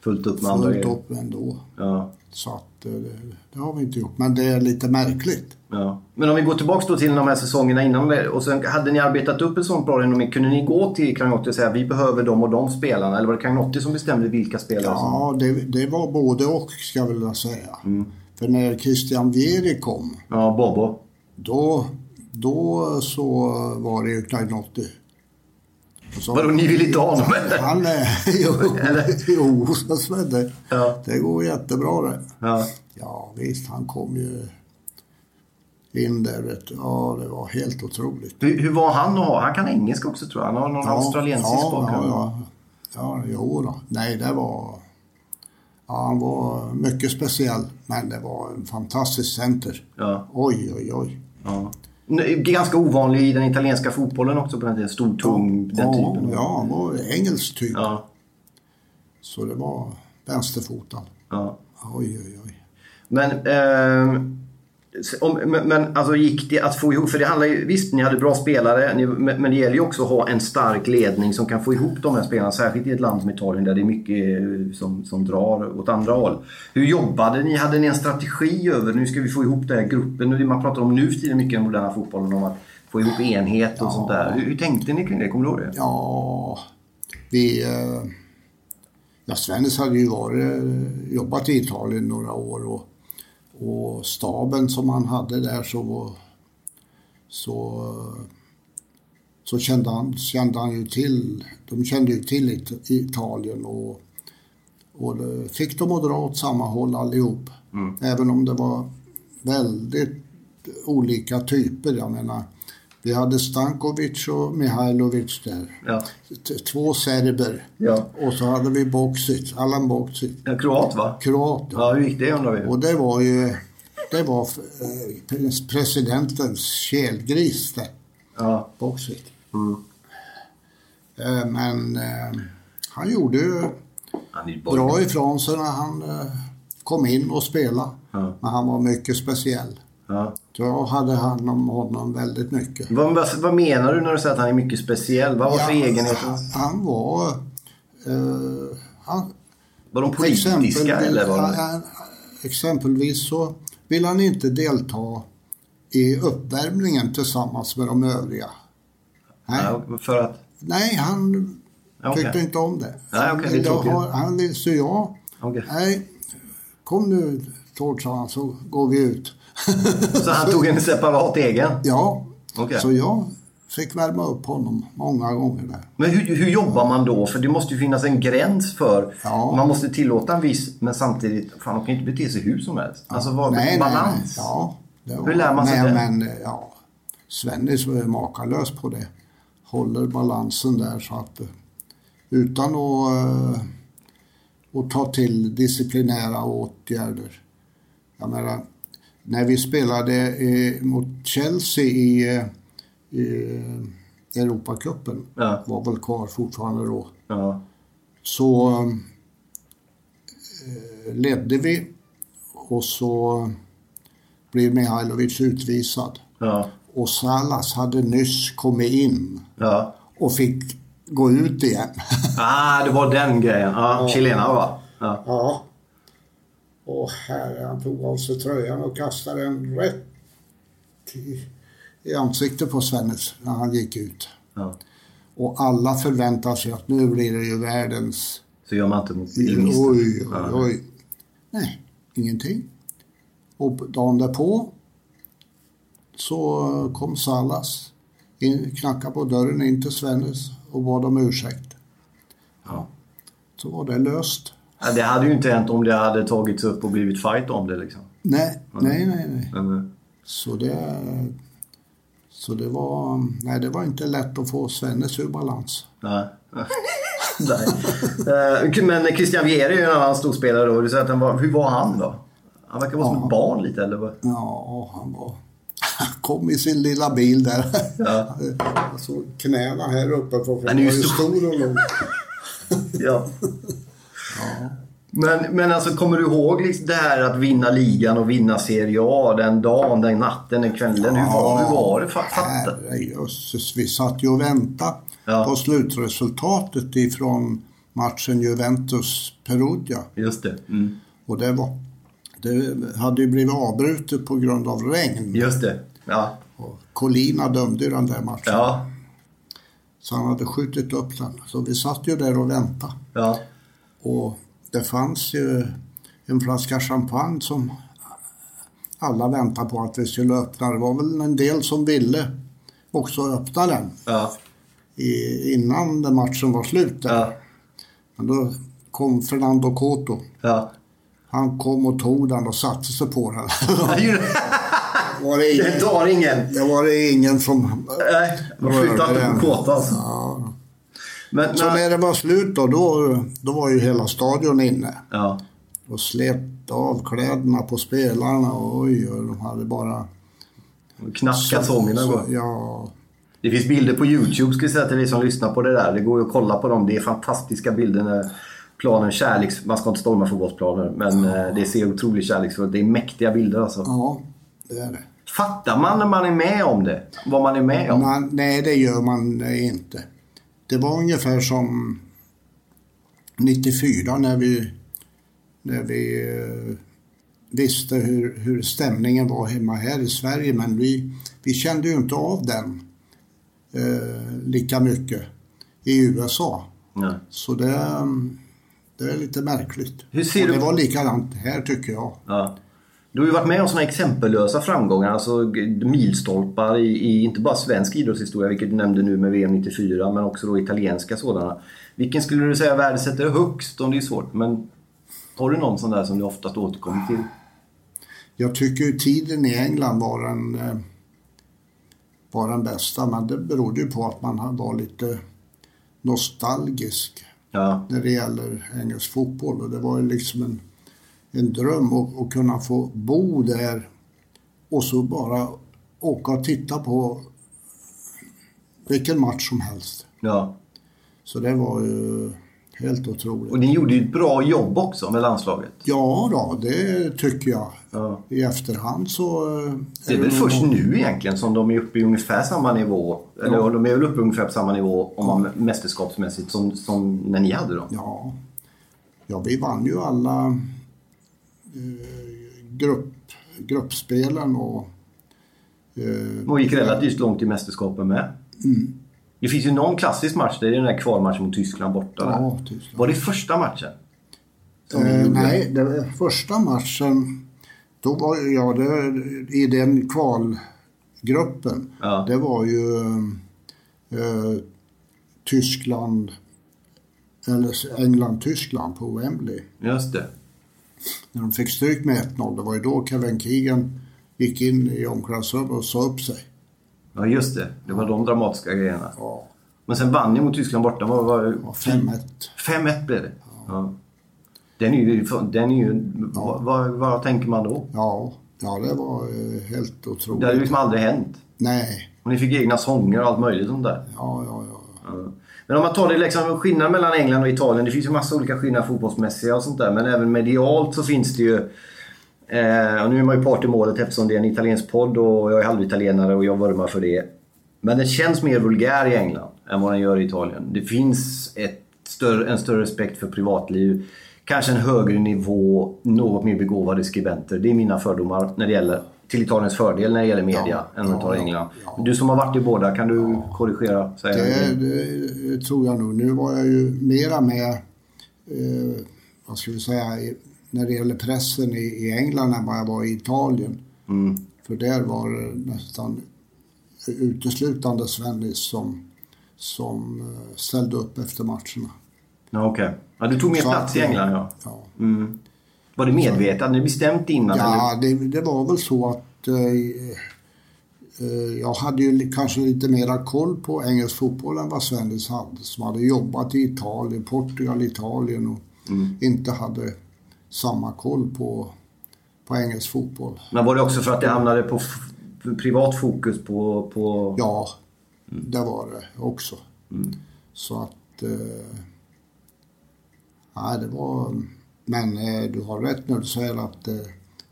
fullt upp med fullt andra upp ändå. Ja. Så att det, det, har vi inte gjort. Men det är lite märkligt. Ja. Men om vi går tillbaks då till de här säsongerna innan och sen hade ni arbetat upp ett sånt bra renommé. Kunde ni gå till Cragnotti och säga vi behöver de och de spelarna? Eller var det Cragnotti som bestämde vilka spelare ja, som... det, det var både och ska jag vilja säga. Mm. För när Christian Vieri kom. Ja, Bobo. Då, då så var det ju Cragnotti. Så, Vadå, ni vill inte ha honom eller? Han är... Jo, jo sa Svenne. Ja. Det går jättebra det. Ja. Ja visst, han kom ju in där vet du. Ja, det var helt otroligt. Hur, hur var han att ha? Han kan engelska också tror jag. Han har någon australiensisk ja, bakgrund. Ja, ja. ja, jo då. Nej, det var... Ja, han var mycket speciell, men det var en fantastisk center. Ja. Oj, oj, oj. Ja. Ganska ovanlig i den italienska fotbollen också på den tiden. Stor, tung, den ja, typen. Ja, han var engelsk typ. Ja. Så det var vänsterfotad. ja. Oj, oj, oj. Men, s- om, men, alltså gick det att få ihop, för det handlar ju, visst ni hade bra spelare, ni, men, det gäller ju också att ha en stark ledning som kan få ihop de här spelarna, särskilt i ett land som Italien där det är mycket eh, som, som drar åt andra håll. Hur jobbade ni? Hade ni en strategi över, nu ska vi få ihop den här gruppen, nu, man pratar om nu för tiden mycket i den moderna fotbollen om att få ihop enhet och sånt där. Hur, hur tänkte ni kring det? Kommer du ihåg det? Ja, vi... eh, Ja, Svennis hade ju varit, eh, jobbat i Italien några år och, och staben som han hade där så, så, så kände, han, kände han ju till, de kände ju till It- Italien och, och fick dem att dra åt samma håll allihop. Även om det var väldigt olika typer. Jag menar, vi hade Stankovic och Mihailovic där. Ja. Två serber. Ja. Och så hade vi Boksic, Allan Boksic, En kroat va? kroat. Ja, hur gick det undrar vi? Och det var ju det var eh, pres- presidentens kelgris det, Ja. Boksic. Eh, Men eh, han gjorde ju Han bra ifrån sig när han kom in och spelade. Ja. Men han var mycket speciell. Ja. Jag hade hand om honom väldigt mycket. Vad, vad, vad menar du när du säger att han är mycket speciell? Vad var för Ja, egenheter? han, han var... Eh, han, Var de politiska Exempel- eller var han- han- Exempelvis så vill han inte delta i uppvärmningen tillsammans med de övriga. Nej, Ja, för att... nej han Ja, tyckte inte om det. Nej, Han okej, det är ville tråkigt. ha- han så jag, Okej. nej, kom nu Tord, sa han, så går vi ut. Så han tog en separat egen? ja, Okej. så jag fick värma upp honom många gånger där. Men hur, hur jobbar man då? För det måste ju finnas en gräns för... Ja. Man måste tillåta en viss, men samtidigt... Fan, de kan ju inte bete sig hur som helst. Alltså, vad, Nej, nej, balans. nej. Ja, det var, Hur lär man sig nej, det? Men, ja, Svennis är makalös på det. Håller balansen där så att eh, utan att, eh, att ta till disciplinära åtgärder. Jag menar, när vi spelade eh, mot Chelsea i, eh, i Europacupen, Ja. var väl kvar fortfarande då, Ja. så eh, ledde vi och så blev Mihailovic utvisad. Ja. Och Salas hade nyss kommit in Ja. och fick gå ut igen. Ah, det var den grejen. Ja, chilenare va? Ja. ja. Och herre, han tog av sig tröjan och kastade den rätt i, i ansiktet på Svennis när han gick ut. ja. Och alla förväntar sig att nu blir det ju världens... Så gör man inte mot Oj, oj, oj. Nej, ingenting. Och dagen därpå så kom Salas, in, knackade på dörren in till Svennis och bad om ursäkt. Ja. Så var det löst. Ja, det hade ju inte hänt om det hade tagits upp och blivit fight om det liksom. Nej, nej, nej, nej. Men, eh, Så Så det, så det var, nej det var inte lätt att få Svennis ur balans. nej. nej. Eh, Men Christian Vieri är ju en annan storspelare då. Du säger att han var, hur var han då? Han verkar vara som ett barn lite eller? vad? Ja, han var... Han kom i sin lilla bil där. Ja. Alltså knäna här uppe för Han han är ju var ju stor och lång. Ja. Men, men alltså kommer du ihåg liksom det här att vinna ligan och vinna Serie A den dagen, den natten, den kvällen? Hur, var, hur var det? Fatta. Herrejösses, vi satt ju och väntade Ja. på slutresultatet ifrån matchen Juventus-Perugia. Just det. Mm. Och det, var, det hade ju blivit avbrutet på grund av regn. Just det. Ja. Och Colina dömde ju den där matchen. Ja. Så han hade skjutit upp den. Så vi satt ju där och väntade. Ja. Och det fanns ju en flaska champagne som alla väntade på att vi skulle öppna. Det var väl en del som ville också öppna den. Ja. i, innan den matchen var slut. Ja. Men då kom Fernando Coto. Ja. Han kom och tog den och satte sig på den. var det, Det ingen, tar ingen. det var det ingen som... Nej, man flyttar inte på kåta alltså. Ja. Men, Så när det var slut då, då, då var ju hela stadion inne. ja. Och släppte av kläderna på spelarna. Och oj, och de hade bara... Knappt kalsongerna så. Ja, Det finns bilder på YouTube ska jag säga till er som lyssnar på det där. Det går ju att kolla på dem. Det är fantastiska bilder när planen kärleks... Man ska inte storma fotbollsplaner, men eh, det ser otroligt kärleksfullt Det är mäktiga bilder alltså. ja, det är det. Fattar man när man är med om det? Vad man är med om? Man, nej, det gör man inte. Det var ungefär som 94 när vi, när vi eh, visste hur, hur stämningen var hemma här i Sverige. Men vi, vi kände ju inte av den eh, lika mycket i USA. Nej. Så det, det är lite märkligt. Hur ser Och det du- var likadant här tycker jag. Ja. Du har ju varit med om sådana exempellösa framgångar, alltså milstolpar i, i inte bara svensk idrottshistoria, vilket du nämnde nu med VM 94, men också då italienska sådana. Vilken skulle du säga värdesätter högst, om det är svårt, men har du någon sån där som du oftast återkommer till? Jag tycker tiden i England var den, eh, var den bästa, men det berodde ju på att man var lite nostalgisk Ja, när det gäller engelsk fotboll. Och det var ju liksom en, en dröm att, kunna få bo där och så bara åka och titta på vilken match som helst. ja. Så det var ju helt otroligt. Och ni gjorde ju ett bra jobb också med landslaget. Ja då, det tycker jag. Ja. I efterhand så... eh, Det är väl först någon- nu egentligen som de är uppe i ungefär samma nivå, eller Ja. de är väl uppe ungefär på samma nivå om man mästerskapsmässigt som, som när ni hade dem? Ja, ja vi vann ju alla grupp, gruppspelen och eh, Och gick relativt långt i mästerskapen med. Mm. Det finns ju någon klassisk match, det är den där kvalmatchen mot Tyskland borta. ja, Tyskland. Var det första matchen? Eh, nej, det var första matchen, då var jag det, i den kvalgruppen. Ja. Det var ju eh, Tyskland, eller England-Tyskland på Wembley. Just det. När de fick stryk med 1-0, det var ju då Kevin Keegan gick in i omklädningsrummet och sa upp sig. Ja, just det. Det var de dramatiska grejerna. Ja, Men sen vann ni mot Tyskland borta. Var, var, var 5-1. 5-1 blev det. Ja. Den är ju... Den är ju vad, vad, vad tänker man då? Ja, ja, det var eh, helt otroligt. Det hade ju liksom aldrig hänt. Nej, Och ni fick egna sånger och allt möjligt sånt där. ja, ja, ja. Ja. Men om man tar det liksom skillnad mellan England och Italien. Det finns ju massa olika skillnader fotbollsmässiga och sånt där. Men även medialt så finns det ju... Eh, och nu är man ju part i målet eftersom det är en italiensk podd och jag är halvitalienare och jag vurmar för det. Men den känns mer vulgär i England än vad den gör i Italien. Det finns ett större, en större respekt för privatliv. Kanske en högre nivå, något mer begåvade skribenter. Det är mina fördomar när det gäller till Italiens fördel när det gäller media än om man tar ja, England. ja. Du som har varit i båda, kan du korrigera? Säga Det, det, tror jag nog. Nu var jag ju mera med, eh, vad ska vi säga, i, när det gäller pressen i, i England än vad jag var i Italien. Mm. För där var det nästan uteslutande Svennis som, som eh, ställde upp efter matcherna. Ja, okej. Ja, du tog mer plats att, i England, ja. Ja, Mm. Var det medvetet? Hade ni bestämt innan? ja det, det var väl så att eh, eh, jag hade ju kanske lite mera koll på engelsk fotboll än vad Svennis hade. Som hade jobbat i Italien, Portugal, Italien och inte hade samma koll på, på engelsk fotboll. Men var det också för att det hamnade på privat fokus på... på... Ja, det var det också. Så att... Eh, nej, det var... Men eh, du har rätt när du säger att eh,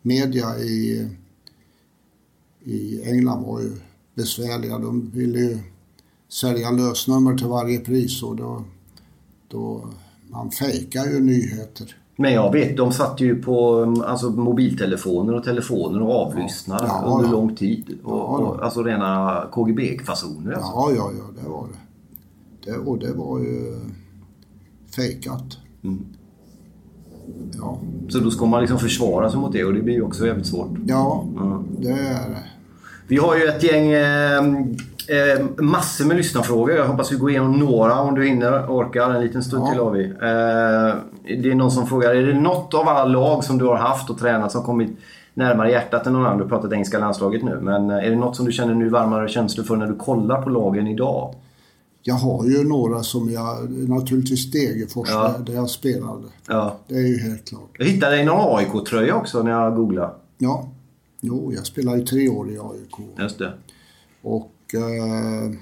media i, i England var ju besvärliga. De ville ju sälja lösnummer till varje pris och då... då man fejkar ju nyheter. Men jag vet, de satt ju på um, alltså, mobiltelefoner och telefoner och avlyssnade Ja, under ja. lång tid. Och, och, alltså rena KGB-fasoner. Alltså. Ja, ja, ja, det var det. det och det var ju fejkat. Ja. Så då ska man liksom försvara sig mot det och det blir ju också jävligt svårt. Ja, Ja. det är det. Vi har ju ett gäng eh, eh, massor med lyssnarfrågor. Jag hoppas vi går igenom några om du hinner orkar. En liten stund Ja. till har vi. Eh, det är någon som frågar, är det något av alla lag som du har haft och tränat som kommit närmare hjärtat än någon annan? Du har pratat engelska landslaget nu. Men eh, är det något som du känner nu varmare känslor för när du kollar på lagen idag? Jag har ju några som jag, naturligtvis Degerfors Ja. där, jag spelade. Ja. Det är ju helt klart. Jag hittade en AIK-tröja också när jag googlade. Ja, jo, jag spelade ju tre år i AIK. Just det. Och eh,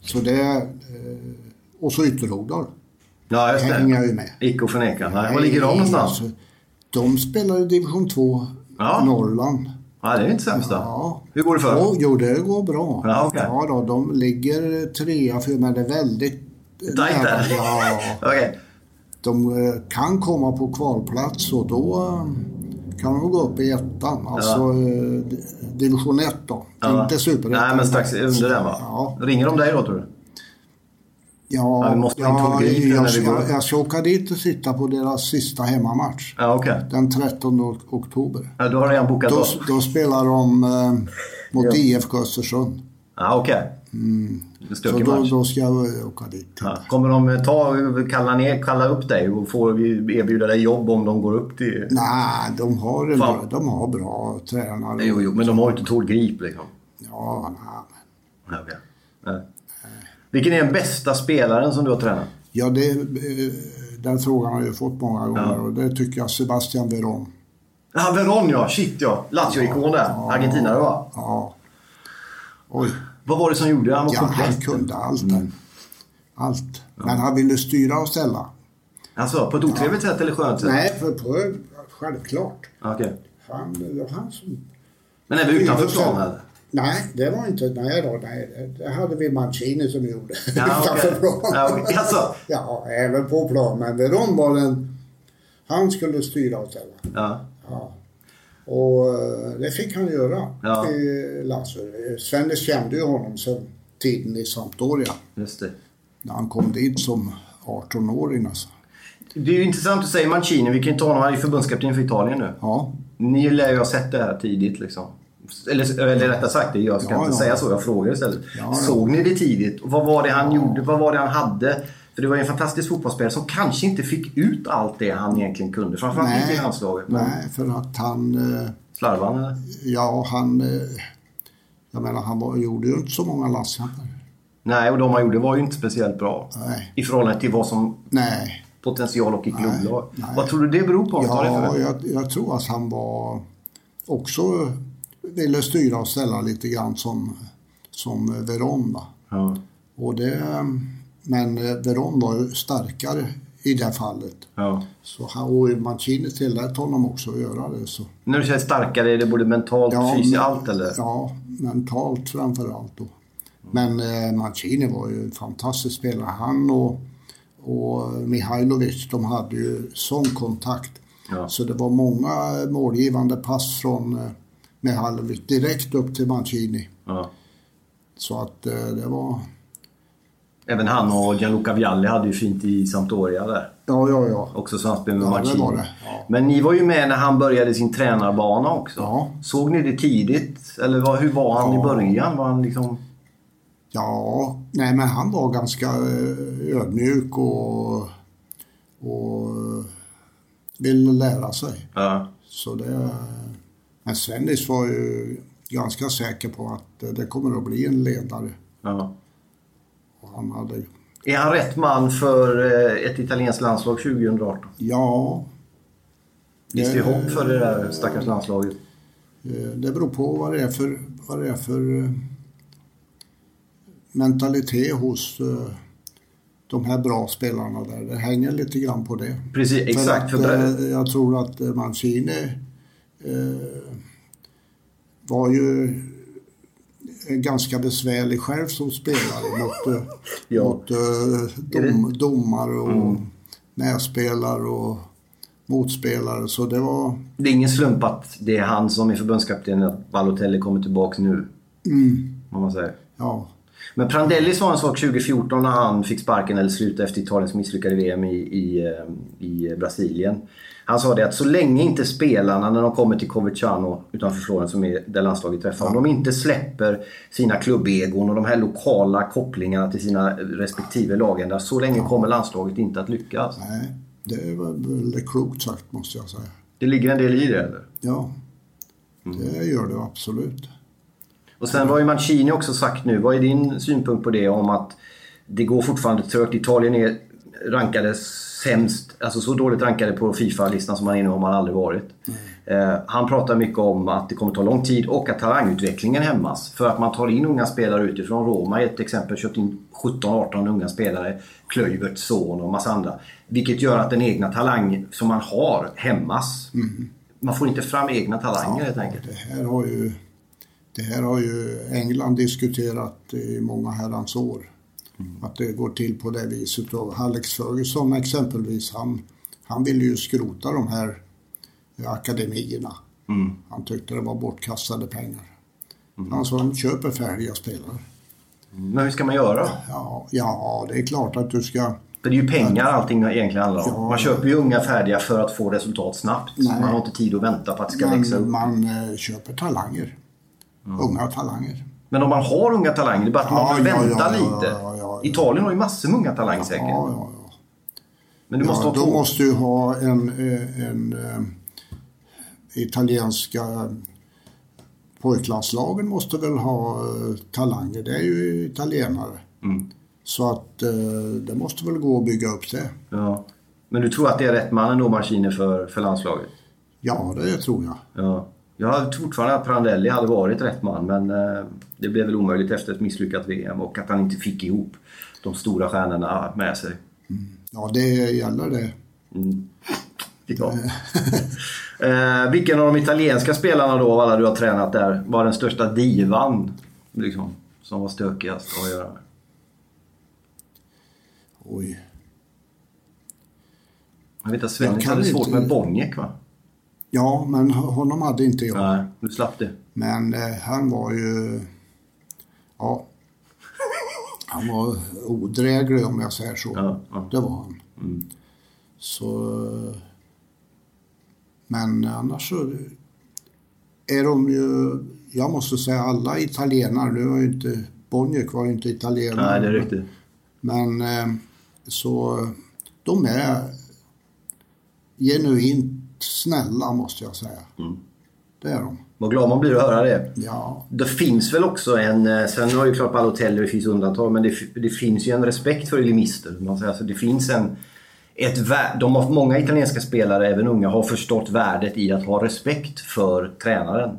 så det, eh, och så Ytterhogdal Ja, just det. hänger jag ju med. Icke att förneka. Nej, var ligger de någonstans? Alltså, de spelar i division 2 Ja. Norrland. Ja, det är inte sämst då. Ja. Hur går det för dem? Jo, det går bra. Ja, okej. ja då, de ligger trea, för men det är väldigt Tajt där. Ja, Okej. de eh, kan komma på kvalplats och då eh, kan de gå upp i ettan. Alltså eh, division 1 då. Ja. Inte superettan. Nej, men strax under den va? Ja. Ringer de dig då tror du? Ja, Ja, vi måste ja, jag, när vi går. jag, ska åka dit och sitta på deras sista hemmamatch. Ja, okej. Den 13 ok- oktober. Ja, du har redan bokat Då, då? då spelar de eh, mot IFK Östersund. Ja, okej. Är Mm. Så då, då ska jag eh, åka dit. Ja. Kommer de ta, kalla, ner, kalla upp dig och få erbjuda dig jobb om de går upp till... Nej, de har, en bra, de har bra tränare. Jo, jo, men de har ju inte Tord Grip liksom. Ja, nej. Ja, okej. Nej. Vilken är den bästa spelaren som du har tränat? ja det, eh, den frågan har jag ju fått många gånger och det tycker jag Sebastian Veron. Ja, Veron ja. Shit ja. Lazio-ikon där. Argentinare va? Ja. Oj. Vad var det som gjorde? Han var Ja, han kunde allt där. Allt. Men han ville styra och ställa. Alltså, på ett otrevligt sätt eller skönt sätt? Nej, för på, självklart. Ja, Okej. Han, han som... Men även utanför Styra Nej, det var inte... Nej då, nej. Det- hade vi Mancini som gjorde. Ja, plan. Ja, okej. Alltså. Ja, även på plan. Men Veron var den... Han skulle styra och ställa. Ja. Ja. Och eh, det fick han göra Ja. Lazio. Svennis kände ju honom sen tiden i Sampdoria. Just det. När han kom dit som 18-åring alltså. Det är ju intressant att säga Mancini. Vi kan ju ta honom. Han är ju förbundskapten för Italien nu. Ja, Ni lär ju ha sett det här tidigt liksom. Eller, eller rättare sagt, det- jag ska Ja, inte ja. säga så. Jag frågar istället. Ja. Såg ni det tidigt? Vad var det han gjorde? Vad var det han hade? För det var ju en fantastisk fotbollsspelare som kanske inte fick ut allt det han egentligen kunde. Framförallt inte i landslaget. Men nej, för att han... eh, slarvade han eller? Ja, han... eh, Jag menar, han var, gjorde ju inte så många landskamper. Nej, och de han gjorde var ju inte speciellt bra. Nej. I förhållande till vad som Nej. potential och i klubblag. nej. Vad tror du det beror på? Ja, jag, jag tror att han var också ville styra och ställa lite grann som, som Veron. Ja. Och det, men eh, Veron var starkare i det fallet. Ja. Så han, och Mancini tillät honom också att göra det. Så. När du säger starkare, är det både mentalt, fysiskt, men- allt eller? Ja, mentalt framför allt då. Men eh, Mancini var ju en fantastisk spelare. Han och, och Mihailovic, de hade ju sån kontakt. Ja. Så det var många målgivande pass från eh, Mihailovic direkt upp till Mancini. Ja. Så att eh, det var... Även han och Gianluca Vialli hade ju fint i Sampdoria där. Ja, ja, ja. Också samspel med Ja, det Mancini. var det. Ja. Men ni var ju med när han började sin tränarbana också. Ja. Såg ni det tidigt? Eller vad, hur var han i Ja. början? Var han liksom... Ja, nej men han var ganska eh, ödmjuk och, och eh, ville lära sig. Ja. Så det, men Svennis var ju ganska säker på att eh, det kommer att bli en ledare. ja. Och han hade, Är han rätt man för eh, ett italienskt landslag 2018? ja, Finns det ju hopp för det där stackars landslaget? eh, det beror på vad det är för, vad det är för eh, mentalitet hos eh, de här bra spelarna där. Det hänger lite grann på det. Precis, exakt. För För att, eh, jag tror att eh, Mancini eh, var ju ganska besvärlig själv som spelare mot, eh, Ja. mot eh, dom, domare och Mm. medspelare och motspelare. Så det var... det är ingen slump att det är han som är förbundskapten att Balotelli kommer tillbaka nu. Mm, Om man säger. ja. Men Prandelli sa en sak 2014 när han fick sparken eller slutade efter Italiens misslyckade VM i, i, eh, i Brasilien. Han sa det att så länge inte spelarna när de kommer till Coverciano utanför Florens som är där landslaget träffar. Om de inte släpper sina klubbegon och de här lokala kopplingarna till sina respektive lagändar. Så länge kommer landslaget inte att lyckas. Nej, det var väldigt klokt sagt måste jag säga. Det ligger en del i det eller? Ja, det gör det absolut. Och sen har ju Mancini också sagt nu, vad är din synpunkt på det om att det går fortfarande trögt? Italien är rankade sämst, alltså så dåligt rankade på Fifa-listan som man är nu har man aldrig varit. Eh, han pratar mycket om att det kommer ta lång tid och att talangutvecklingen hämmas. För att man tar in unga spelare utifrån. Roma är ett exempel, köpt in 17-18 unga spelare. Klöivert, Son och massa andra. Vilket gör att den egna talang som man har hämmas. Man får inte fram egna talanger helt enkelt. Det här har ju, det här har ju England diskuterat i många herrans år. Att det går till på det viset. Och Alex Ferguson exempelvis, han, han ville ju skrota de här akademierna. Han tyckte det var bortkastade pengar. Han sa, de köper färdiga spelare. Men hur ska man göra? Ja, ja, det är klart att du ska... För det är ju pengar allting egentligen handlar om. Ja. Man köper ju unga färdiga för att få resultat snabbt. Nej. Man har inte tid att vänta på att det ska växa upp. Man, man eh, köper talanger. Unga talanger. Men om man har unga talanger, det är bara att man Ja, får ja, vänta ja, ja, lite. Italien har ju massor med unga talanger säkert. Ja, ja, ja. Men du måste ja, ha då två. måste du ha en, eh, en, eh, italienska pojklandslagen måste väl ha eh, talanger. Det är ju italienare. Mm. Så att det måste väl gå att bygga upp det. Ja. Men du tror att det är rätt man ändå, Mancini, för, för landslaget? Ja, det tror jag. Ja. Jag tror fortfarande att Prandelli hade varit rätt man, men eh, det blev väl omöjligt efter ett misslyckat VM och att han inte fick ihop de stora stjärnorna med sig. Ja, det gäller det. Fick jag. eh, vilken av de italienska spelarna då, av alla du har tränat där, var den största divan? Liksom, som var stökigast att göra med? Oj. Jag vet att Svennis hade svårt inte- med Boniek va? Ja, men honom hade inte jag. Nej, du slapp det. Men eh, han var ju... Ja. Han var odräglig om jag säger så. Ja, ja. Det var han. Så... eh, Men annars så är de ju... Jag måste säga alla italienare. Nu var ju inte... Boniek var ju inte italienare. Nej, det är riktigt. Men eh, så de är genuint snälla måste jag säga. Mm. Det är de. Vad glad man blir att höra det. Ja, Det finns väl också en, eh, sen har ju klart på alla hotell det finns undantag, men det, det finns ju en respekt för elimister. Man säger. Alltså det finns en, ett de har, många italienska spelare, även unga, har förstått värdet i att ha respekt för tränaren.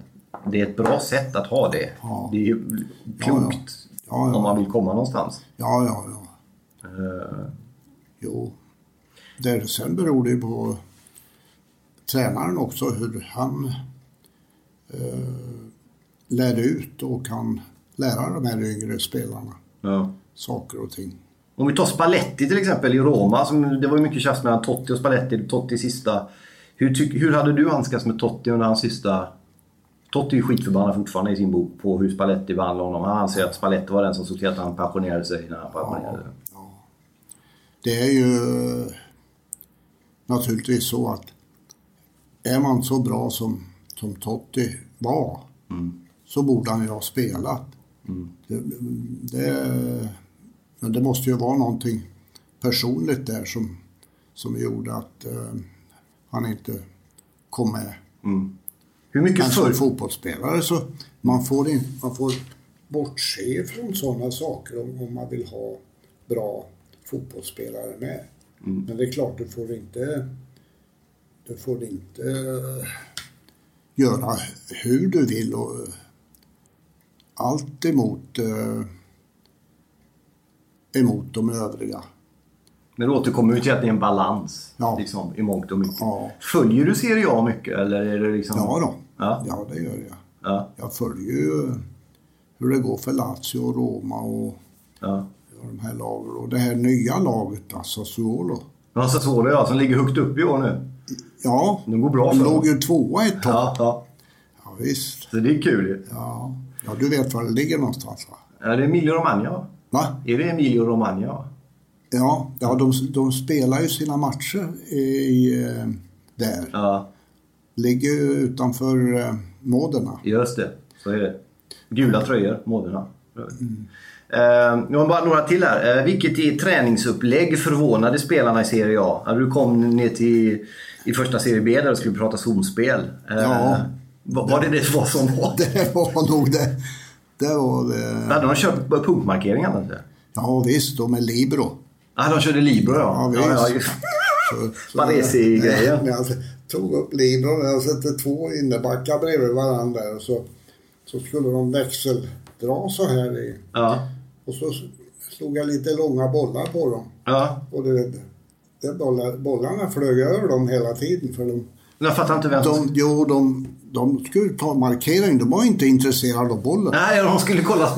Det är ett bra sätt att ha det. Ja. Det är ju klokt Ja, om man vill komma någonstans. ja, ja. ja. Eh, Jo. Det, sen beror det ju på tränaren också hur han eh, lär ut och kan lära de här yngre spelarna ja. saker och ting. Om vi tar Spalletti till exempel i Roma. Som, det var ju mycket tjafs mellan Totti och Spalletti. Totti sista. Hur, tyck, hur hade du handskats med Totti under hans sista... Totti är ju skitförbannad fortfarande i sin bok på hur Spalletti behandlade honom. Han anser att Spalletti var den som såg till att han pensionerade sig när han pensionerade sig. Det är ju naturligtvis så att är man så bra som, som Totti var så borde han ju ha spelat. Det, det, men det måste ju vara någonting personligt där som, som gjorde att eh, han inte kom med. Hur mycket Men som förr... fotbollsspelare så man får, in, man får bortse från sådana saker om, om man vill ha bra fotbollsspelare med. Men det är klart, du får inte, du får inte eh, göra hur du vill och eh, allt emot, eh, emot de övriga. Men det återkommer ju till att det är en balans. Ja. Liksom, I mångt och mycket. Ja. Följer du Serie A mycket eller är det liksom... Ja då, Ja. ja det gör jag. Ja. Jag följer ju hur det går för Lazio och Roma och Ja. och de här lagen. Och det här nya laget, alltså Sassuolo. Ja, Sassuolo ja, som ligger högt upp i år nu. Ja, De går bra de låg ju tvåa ett tag. Ja, ja. Ja, visst. Så det är kul ju. Ja. ja, du vet var det ligger någonstans va? Är det Emilio Romagna? va? Är det Emilio Romagna? Ja, ja de, de spelar ju sina matcher i, eh, där. Ja, Ligger ju utanför eh, Modena. just det. Så är det. Gula tröjor, Modena. Eh, nu har bara några till här. Eh, vilket i träningsupplägg förvånade spelarna i Serie A? Ja, Du kom ner till i första Serie B där du skulle prata zonspel. Eh, Ja. Var, var det det vad som var? Det var nog det. Det var det. Hade de kört punktmarkeringar? Inte? Ja visst, de är libero. Ja, de körde Libro ja. Ja, ja, så Baresi-grejen. När jag tog upp libero, jag satte två innebackar bredvid varandra och så, så skulle de växeldra så här i. ja. Och så slog jag lite långa bollar på dem. ja. Och det, det bollar, bollarna flög över dem hela tiden. För de, Jag fattar inte vem de, jo, de, de skulle ta markering. De var inte intresserade av bollen. Nej, de skulle kolla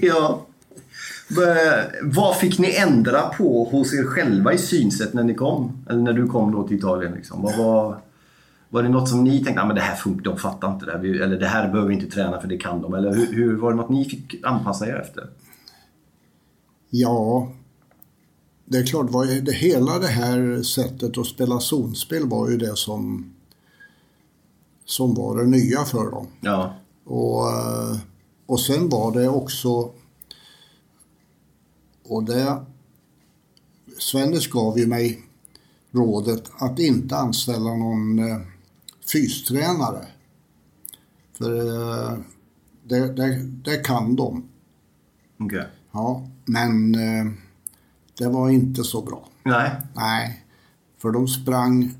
ja. Vad fick ni ändra på hos er själva i synsätt när ni kom? Eller när du kom då till Italien? Liksom? Vad var, var det något som ni tänkte, ah, men det här funkar, de fattar inte det här. Eller det här behöver vi inte träna för det kan de. Eller hur, hur var det något ni fick anpassa er efter? Ja, det är klart, vad är det, hela det här sättet att spela zonspel var ju det som, som var det nya för dem. Ja. Och, eh, och sen var det också, och det, Svennis gav ju mig rådet att inte anställa någon eh, fystränare. För eh, det, det, det kan de. Okej. Ja, men eh, det var inte så bra. Nej. Nej, för de sprang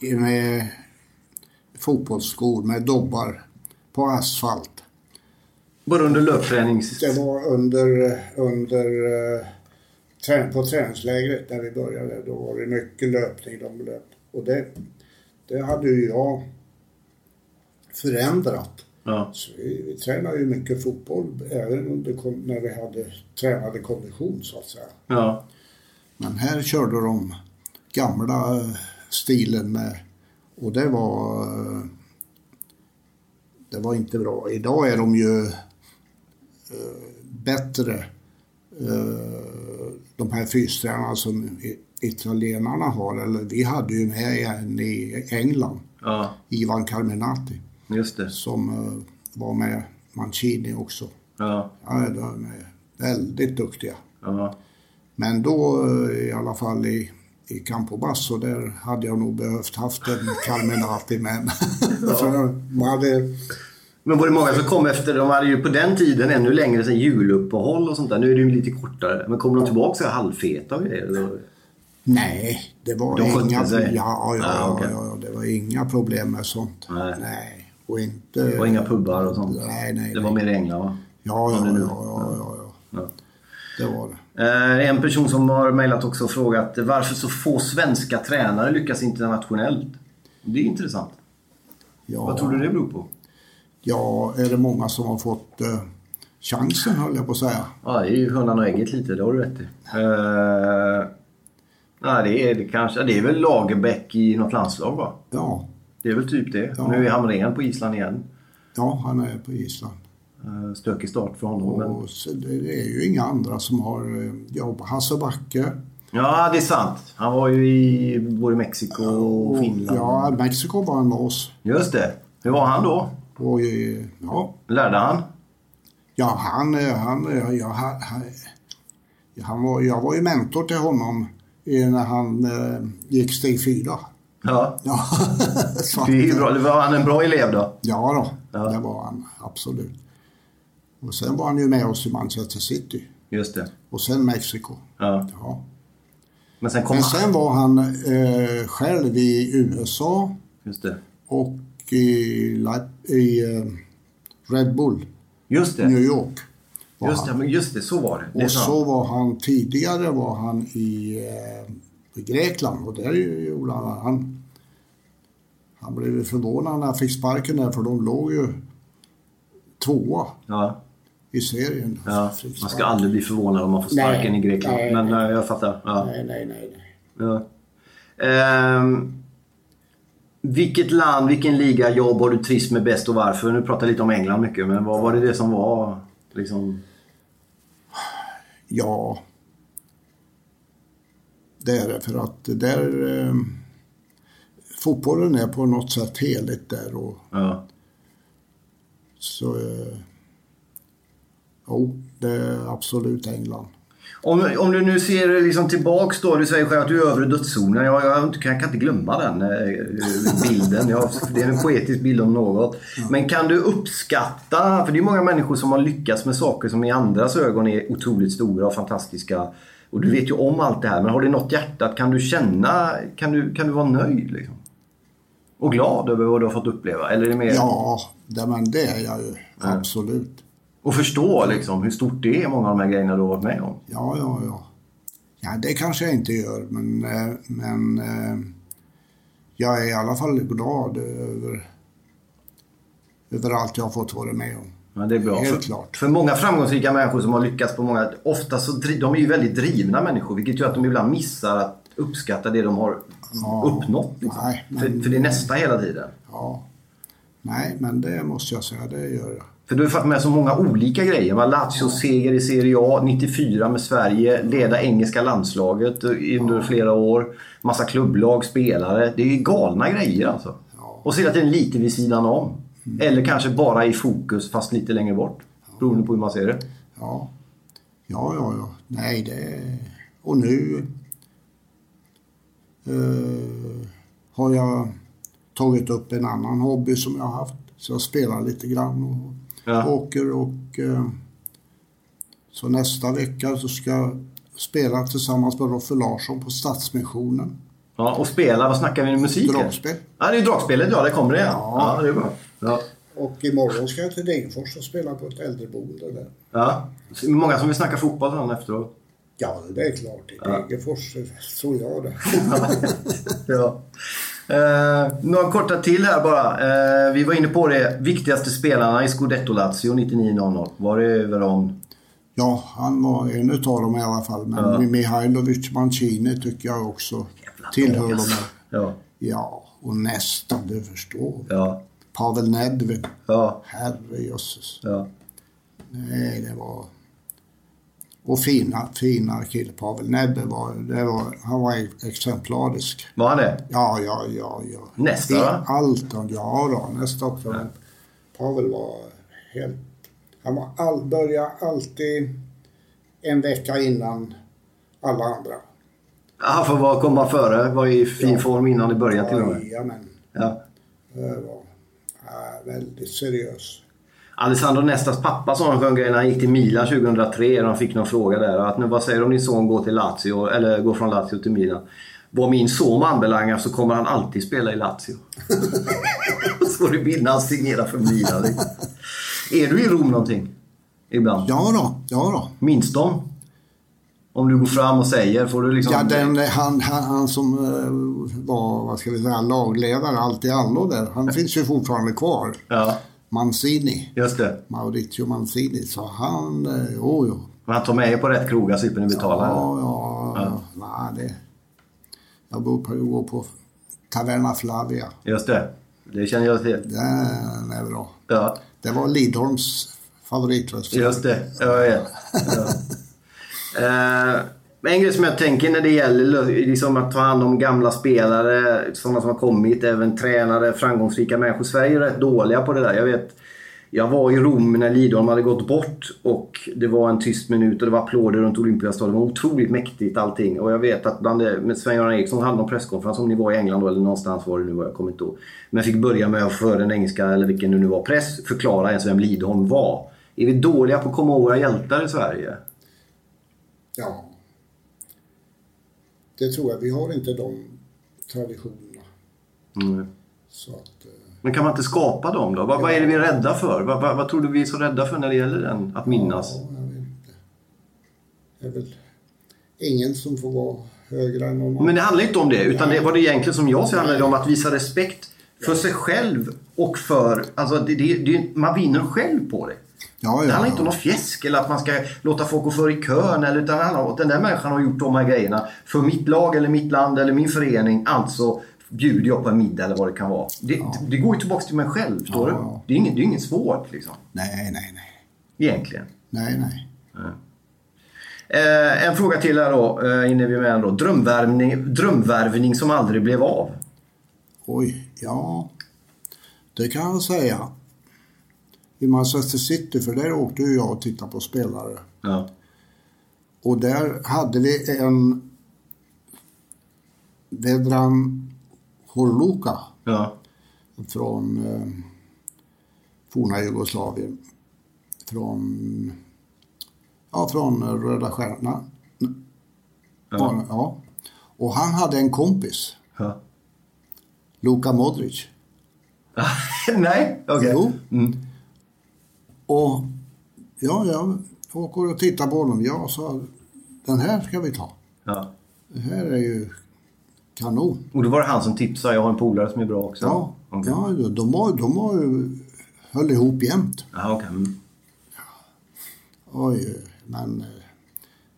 med fotbollsskor med dobbar på asfalt. Bara under löptränings... Det var under, under eh, på träningslägret när vi började. Då var det mycket löpning de löpte. Och det, det hade ju jag förändrat. Ja. Så vi, vi tränade ju mycket fotboll även under, när vi hade tränade kondition så att säga. Ja. Men här körde de gamla eh, stilen med och det var eh, det var inte bra. Idag är de ju eh, bättre de här fystränarna som italienarna har, eller vi hade ju med en i England, Ja. Ivan Carminati, Just det. som eh, var med Mancini också. Ja. Ja, de är väldigt duktiga. Ja. Men då eh, i alla fall i, i Campobasso där hade jag nog behövt haft en Carminati med hade, Men var det många som kom efter? De hade ju på den tiden ännu längre sen juluppehåll och sånt där. Nu är det ju lite kortare. Men kommer de tillbaka så halvfeta och grejer? Nej, det var De inga, ja, ja, Ah, ja, okej. ja, det var inga problem med sånt. Nej. Och inte... Det var inga pubbar och sånt? Nej, nej, Det var nej. mer i England va? Ja, ja, ja, ja, Ja. Det var det. Eh, en person som har mejlat också och frågat varför så få svenska tränare lyckas internationellt. Det är intressant. Ja, Vad tror du det beror på? Ja, är det många som har fått eh, chansen höll jag på att säga. Ja, det är ju hönan och ägget lite, det har du rätt i. Eh, nej, det är det kanske. Det är väl Lagerbäck i något landslag va? Ja, Det är väl typ det. Ja. Nu är Hamrén på Island igen. ja han är på Island. Eh, Stökig start för honom. Men... Och så det är ju inga andra som har eh, jobb. Hasse Backe. Ja, det är sant. Han var ju i både Mexiko och Finland. Ja, Mexiko var han med oss. Just det. Hur var han då? Och, eh, ja, Lärde han? ja, han, han, ja, han, han, han var, jag var ju mentor till honom när han eh, gick steg fyra. Ja. Ja, Det är ju bra. Var han en bra elev då? ja då, Ja. det var han absolut. Och sen var han ju med oss i Manchester City. Just det. Och sen Mexiko. Ja. Ja. Men sen kom Men han. sen var han eh, själv i USA Just det. och i, i eh, Red Bull, Just New det. York. Just det, han. just det. Så var det. det Och så var han tidigare var han i, eh, i Grekland och där gjorde han, han han blev förvånad när han fick sparken där för de låg ju tvåa Ja. i serien. Ja. Man ska aldrig bli förvånad om man får sparken Nej, i Grekland. nej, men nej. eh, jag fattar. Ja. Nej, nej. nej. Ja. Ehm, Vilket land, vilken liga, jobb har du trivs med bäst och varför? Nu pratar jag lite om England mycket, men vad var det det som var liksom... Ja, det är det. För att där... Eh, fotbollen är på något sätt heligt där. Och, Ja. så... Eh, jo, det är absolut England. Om, om du nu ser liksom tillbaks då, du säger själv att du är övre dödszonen. Jag, jag, jag kan inte glömma den eh, bilden. Jag, det är en poetisk bild om något. Men kan du uppskatta, för det är många människor som har lyckats med saker som i andras ögon är otroligt stora och fantastiska. Och du vet ju om allt det här, men har det något hjärtat? Kan du känna, kan du, kan du vara nöjd liksom? Och glad över vad du har fått uppleva? Eller är det mer... Ja, det, men det är jag ju. Absolut. Och förstå liksom hur stort det är, många av de här grejerna du har varit med om. Ja, ja, ja. Ja, det kanske jag inte gör, men, eh, men eh, jag är i alla fall glad över, över allt jag har fått vara med om. Ja, det är bra. Helt för, klart. för många framgångsrika människor som har lyckats på många... Ofta så de är ju väldigt drivna människor vilket gör att de ibland missar att uppskatta det de har Ja. uppnått. Liksom. Nej, men- för, för det är nästa hela tiden. Ja. Nej, men det måste jag säga, det gör jag. För du har med så många olika grejer. Va? Lazios seger i Serie A, 94 med Sverige, leda engelska landslaget under flera år. Massa klubblag, spelare. Det är ju galna grejer alltså. Och så hela tiden lite vid sidan om. Eller kanske bara i fokus fast lite längre bort. Beroende på hur man ser det. Ja. Ja, ja, ja. Nej, det... Och nu eh, har jag tagit upp en annan hobby som jag har haft. Så jag spelar lite grann och Ja. åker och... Eh, så nästa vecka så ska jag spela tillsammans med Roffe Larsson på Stadsmissionen. Ja, och spela, vad snackar vi? Musik? Dragspel. Ja, det är dragspelet. Ja, det kommer det. Ja, Ja. det är bra. Ja. Och imorgon ska jag till Degerfors och spela på ett äldreboende där. Ja. Många som vill snacka fotboll sen efteråt. Ja, det är klart. I Degerfors så jag det. ja. Eh, några korta till här bara. Eh, vi var inne på det. Viktigaste spelarna i Scudetto Lazio 99-00. Var det Veron? Ja, han var en utav dem i alla fall. Men Ja. Mihailovic Mancini tycker jag också tillhör lag, dem. Ja. Ja, och nästan, du förstår. Ja. Pavel Nedved. Ja. Herrejösses. Ja. Nej, det var... Och fina, fina kille. Pavel Nedved var, det var, han var exemplarisk. Var han det? Ja, ja, ja, ja. Nästa, va? allt. Ja, då, nästa också. Men Pavel var helt... Han var all, började alltid en vecka innan alla andra. Han får vara- komma före. Var i fin form innan det började till och med. Jajamän. Ja. Det var ja, väldigt seriös. Alessandro Nestas pappa sa en skön grej när han gick till Milan 2003 och han fick någon fråga där. Att nu, vad säger du om din son går till Lazio, eller går från Lazio till Milan? Vad min son anbelangar så kommer han alltid spela i Lazio. så det när han signerar för Milan. är du i Rom någonting? Ibland? Ja då, ja då. Minns de? Om du går fram och säger, får du liksom... Ja, den, han, han, han som eh, var, vad ska vi säga, lagledare, allt i allo där. Han finns ju fortfarande kvar. Ja, Mancini. just det. Maurizio Mancini. Så han, eh, jo, jo. Men han tar med er på rätt krogar, slipper ni betala. Ja, ja, ja. Nej, det... Jag bor på, går på Taverna Flavia. Just det. Det känner jag till. Den är bra. Ja. Det var Lidholms favoritrestaurang. Just det, ja, vet. Ja. Men en grej som jag tänker när det gäller liksom att ta hand om gamla spelare, sådana som har kommit, även tränare, framgångsrika människor. Sverige är rätt dåliga på det där. Jag vet, jag var i Rom när Lidholm hade gått bort och det var en tyst minut och det var applåder runt Olympiastadion. Det var otroligt mäktigt allting. Och jag vet att bland det, med Sven-Göran Eriksson hade någon presskonferens om ni var i England då, eller någonstans var det nu var, jag kommer inte ihåg. Men fick börja med att för den engelska, eller vilken det nu var, press förklara ens vem Lidholm var. Är vi dåliga på att komma ihåg våra hjältar i Sverige? Ja. Det tror jag. Vi har inte de traditionerna. Mm. Så att, eh, Men kan man inte skapa dem då? Vad, vad är det vi är rädda för? Vad, vad, vad tror du vi är så rädda för när det gäller den? Att minnas? ja, jag vet inte. Det är väl ingen som får vara högre än någon annan. Men det handlar inte om det. Utan det var det egentligen som jag ser handlar det om att visa respekt för sig själv och för... Alltså det, det, det, man vinner själv på det. Ja, Det ja. handlar inte om något fjäsk eller att man ska låta folk gå före i kön. Eller, utan det handlar om att den där människan har gjort de här grejerna för mitt lag eller mitt land eller min förening. Alltså bjuder jag på en middag eller vad det kan vara. Det, det går ju tillbaka till mig själv, Ja, du? ja. Det är inget, det är inget svårt liksom. Nej, nej, nej. Egentligen. Nej, nej. Eh, en fråga till här då, eh, innan vi är med då. Drömvärvning, drömvärvning som aldrig blev av. Oj, ja. Det kan jag säga. I Manchester City, för där åkte ju jag och tittade på spelare. Ja. Och där hade vi en Vedran Horluka Ja. från eh, forna Jugoslavien. Från, ja, från Röda Stjärnan. Ja. ja. Och han hade en kompis, ja. Luka Modric. Nej, okej. Jo. Mm. Och ja, jag åker och tittar på honom. Jag sa, den här ska vi ta. Ja. Det här är ju kanon. Och då var det han som tipsade. Jag har en polare som är bra också. Ja, Okej. ja de, har, de har ju höll ihop jämt. Jaha, okej. Mm. Oj, men eh,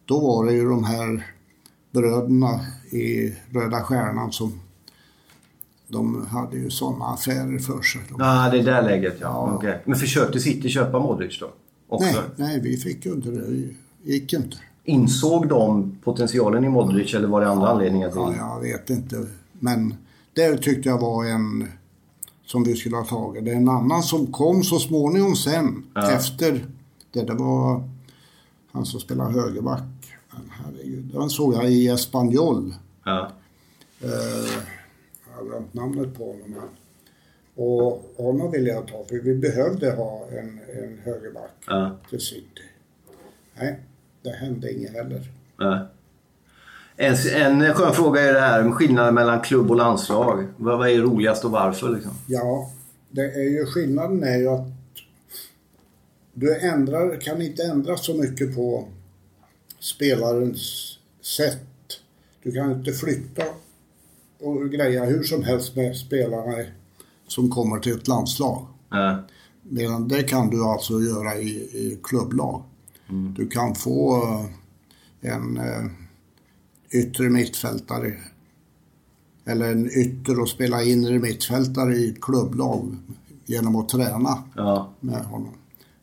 då var det ju de här bröderna i Röda Stjärnan som de hade ju sådana affärer för sig. De, Ja, det är där läget ja. Ja. Okej. Men försökte City köpa Modric då? Också? nej, nej, vi fick ju inte det. Det gick inte. Insåg de potentialen i Modric eller var det andra anledningar till? Ja, jag vet inte. Men det tyckte jag var en som vi skulle ha tagit. Det är en annan som kom så småningom sen efter det. Det var han som spelade högerback. Men herregud, den såg jag i Espanyol. Ja. Jag har glömt namnet på honom. Och honom ville jag ta för vi behövde ha en, en högerback Ja. till City. Nej, det hände inget heller. Ja. En, en skön fråga är det här med skillnaden mellan klubb och landslag. Vad, vad är roligast och varför? Liksom? Ja, det är ju skillnaden är ju att du ändrar, kan inte ändra så mycket på spelarens sätt. Du kan inte flytta och greja hur som helst med spelarna som kommer till ett landslag. Ja. Medan det kan du alltså göra i, i klubblag. Du kan få eh, en eh, yttre mittfältare eller en ytter och spela inre mittfältare i ett klubblag genom att träna Ja. med honom.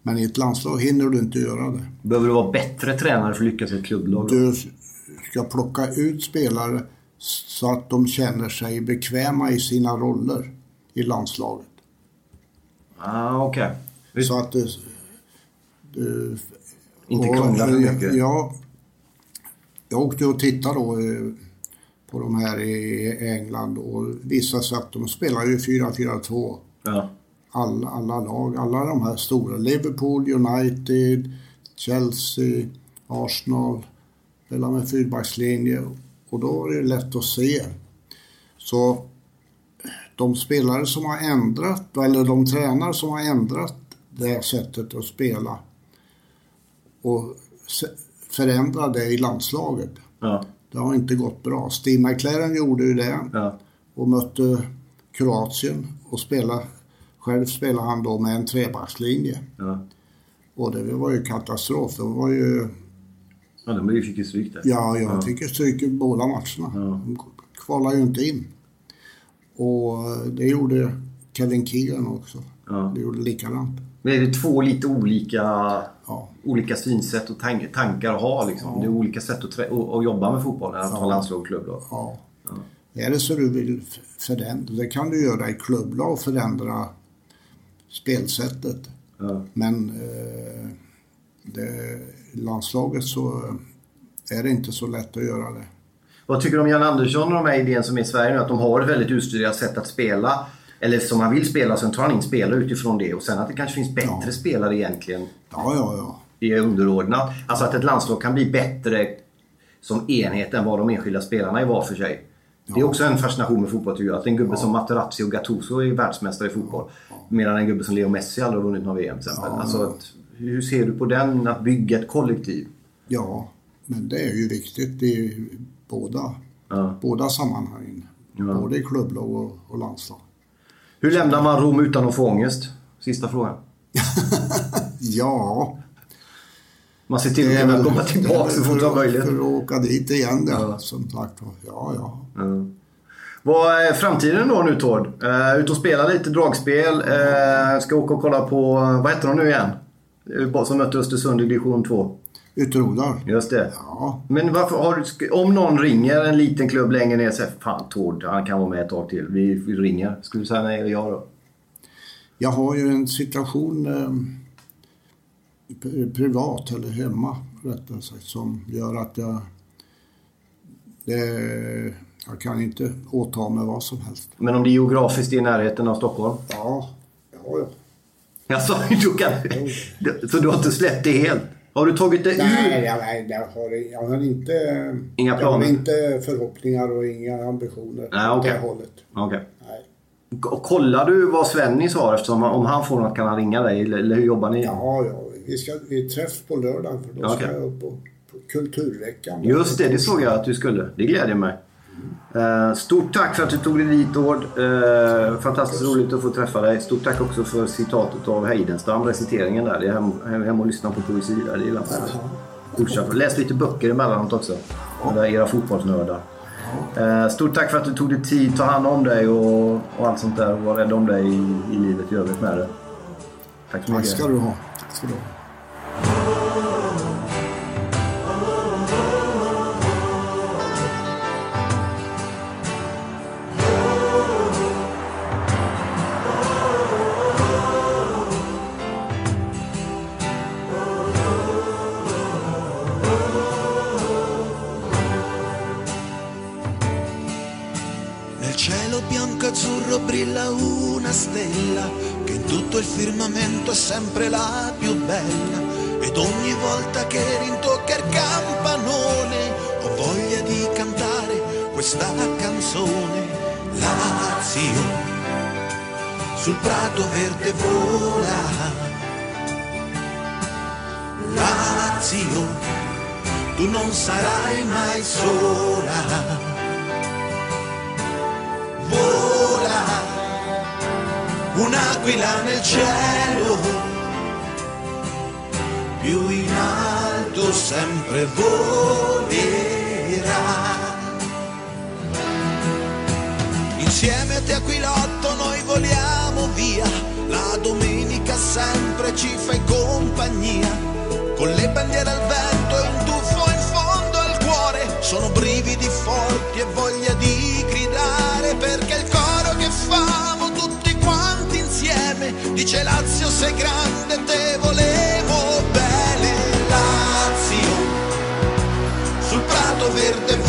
Men i ett landslag hinner du inte göra det. Behöver du vara bättre tränare för att lyckas i ett klubblag? Du ska plocka ut spelare så att de känner sig bekväma i sina roller i landslaget. Ah, okej. Så att du, du Inte Och, krångla för eh, mycket? Ja, jag åkte och tittade då eh, på de här i England och visade sig att de spelar ju 4-4-2. Ja. Alla, alla lag, alla de här stora. Liverpool, United, Chelsea, Arsenal. Spelar med fyrbackslinje och då var det lätt att se. Så de spelare som har ändrat, eller de tränare som har ändrat det sättet att spela och förändra det i landslaget. Ja. Det har inte gått bra. Steve McLaren gjorde ju det Ja. och mötte Kroatien och spelade, själv spelade han då med en trebackslinje. Ja. Och det var ju katastrof. Det var ju, ja, de fick ju stryk där. ja, jag fick ju stryk i båda matcherna. De kvalade ju inte in. Och det gjorde Kevin Keegan också. Ja. Det gjorde likadant. Men är det två lite olika, Ja. olika synsätt och tank, tankar att ha? Liksom? Det är olika sätt att, att, jobba med fotbollen, att ha landslag och klubblag. Ja. Är det så du vill förändra, det kan du göra i klubblag och förändra spelsättet. Ja. Men eh, det, landslaget så är det inte så lätt att göra det. Vad tycker du om Jan Andersson och de här idén som är i Sverige nu? Att de har ett väldigt utstuderat sätt att spela. Eller som han vill spela, sen tar han in spelare utifrån det. Och sen att det kanske finns bättre Ja. spelare egentligen Ja, ja, ja. i underordnat. Alltså att ett landslag kan bli bättre som enhet än vad de enskilda spelarna är var för sig. Det är också en fascination med fotboll tycker jag. Att en gubbe som Materazzi och Gattuso är världsmästare i fotboll. Medan en gubbe som Leo Messi aldrig har vunnit någon VM till exempel. Alltså att, hur ser du på den, att bygga ett kollektiv? Ja, men det är ju viktigt i båda, Ja. båda sammanhangen. Både i klubblag och, och landslag. Hur lämnar man Rom utan att få ångest? Sista frågan. Ja, Man ser till att kunna komma tillbaka så fort som möjligt. för att åka dit igen ja, som sagt. Ja, ja. Ja. Vad är framtiden då nu Tord? Uh, ut och spela lite dragspel. Uh, ska åka och kolla på, vad heter de nu igen? Som möter Östersund i division 2. Ytterodar. Just det. Ja. Men varför har du, om någon ringer en liten klubb längre ner och säger Fan Tord, han kan vara med ett tag till. Vi, vi ringer. Skulle du säga nej eller ja då? Jag har ju en situation eh, privat eller hemma rättare sagt som gör att jag det, jag kan inte åta mig vad som helst. Men om det är geografiskt i närheten av Stockholm? Ja, ja, ja. Alltså, du kan, så du har inte släppt det helt? Har du tagit det nej, ur? Nej, jag har, jag har inte... Inga planer? Jag har inte förhoppningar och inga ambitioner nej, okay. åt det hållet. Okay. Nej. Kollar du vad Svennis har eftersom om han får något kan han ringa dig eller hur jobbar ni? Ja, ja. Vi, ska, vi träffs på lördag för då okay. ska jag upp på, på Kulturveckan. Just det, det såg jag att du skulle. Det gläder mig. Uh, stort tack för att du tog dig dit Ord. Uh, fantastiskt roligt att få träffa dig. Stort tack också för citatet av Heidenstam, reciteringen där. Det är hem, hem, och lyssna på poesi där. Det gillar man. Läs lite böcker emellanåt också. Ja. Era fotbollsnördar. Uh, stort tack för att du tog dig tid, ta hand om dig och, och allt sånt där. Var rädd om dig i, i livet i övrigt med det. Tack så mycket. Tack ska du ha. Tack ska du ha. È sempre la più bella. Ed ogni volta che rintocca il campanone ho voglia di cantare questa canzone. Lazio sul prato verde vola. Lazio tu non sarai mai sola un'aquila nel cielo, più in alto sempre volerà. Insieme a te aquilotto noi voliamo via, la domenica sempre ci fai compagnia, con le bandiere al vento e un tuffo in fondo al cuore, sono brividi forti e voglia di gridare perché il coro che famo dice Lazio sei grande, te volevo bene Lazio, sul prato verde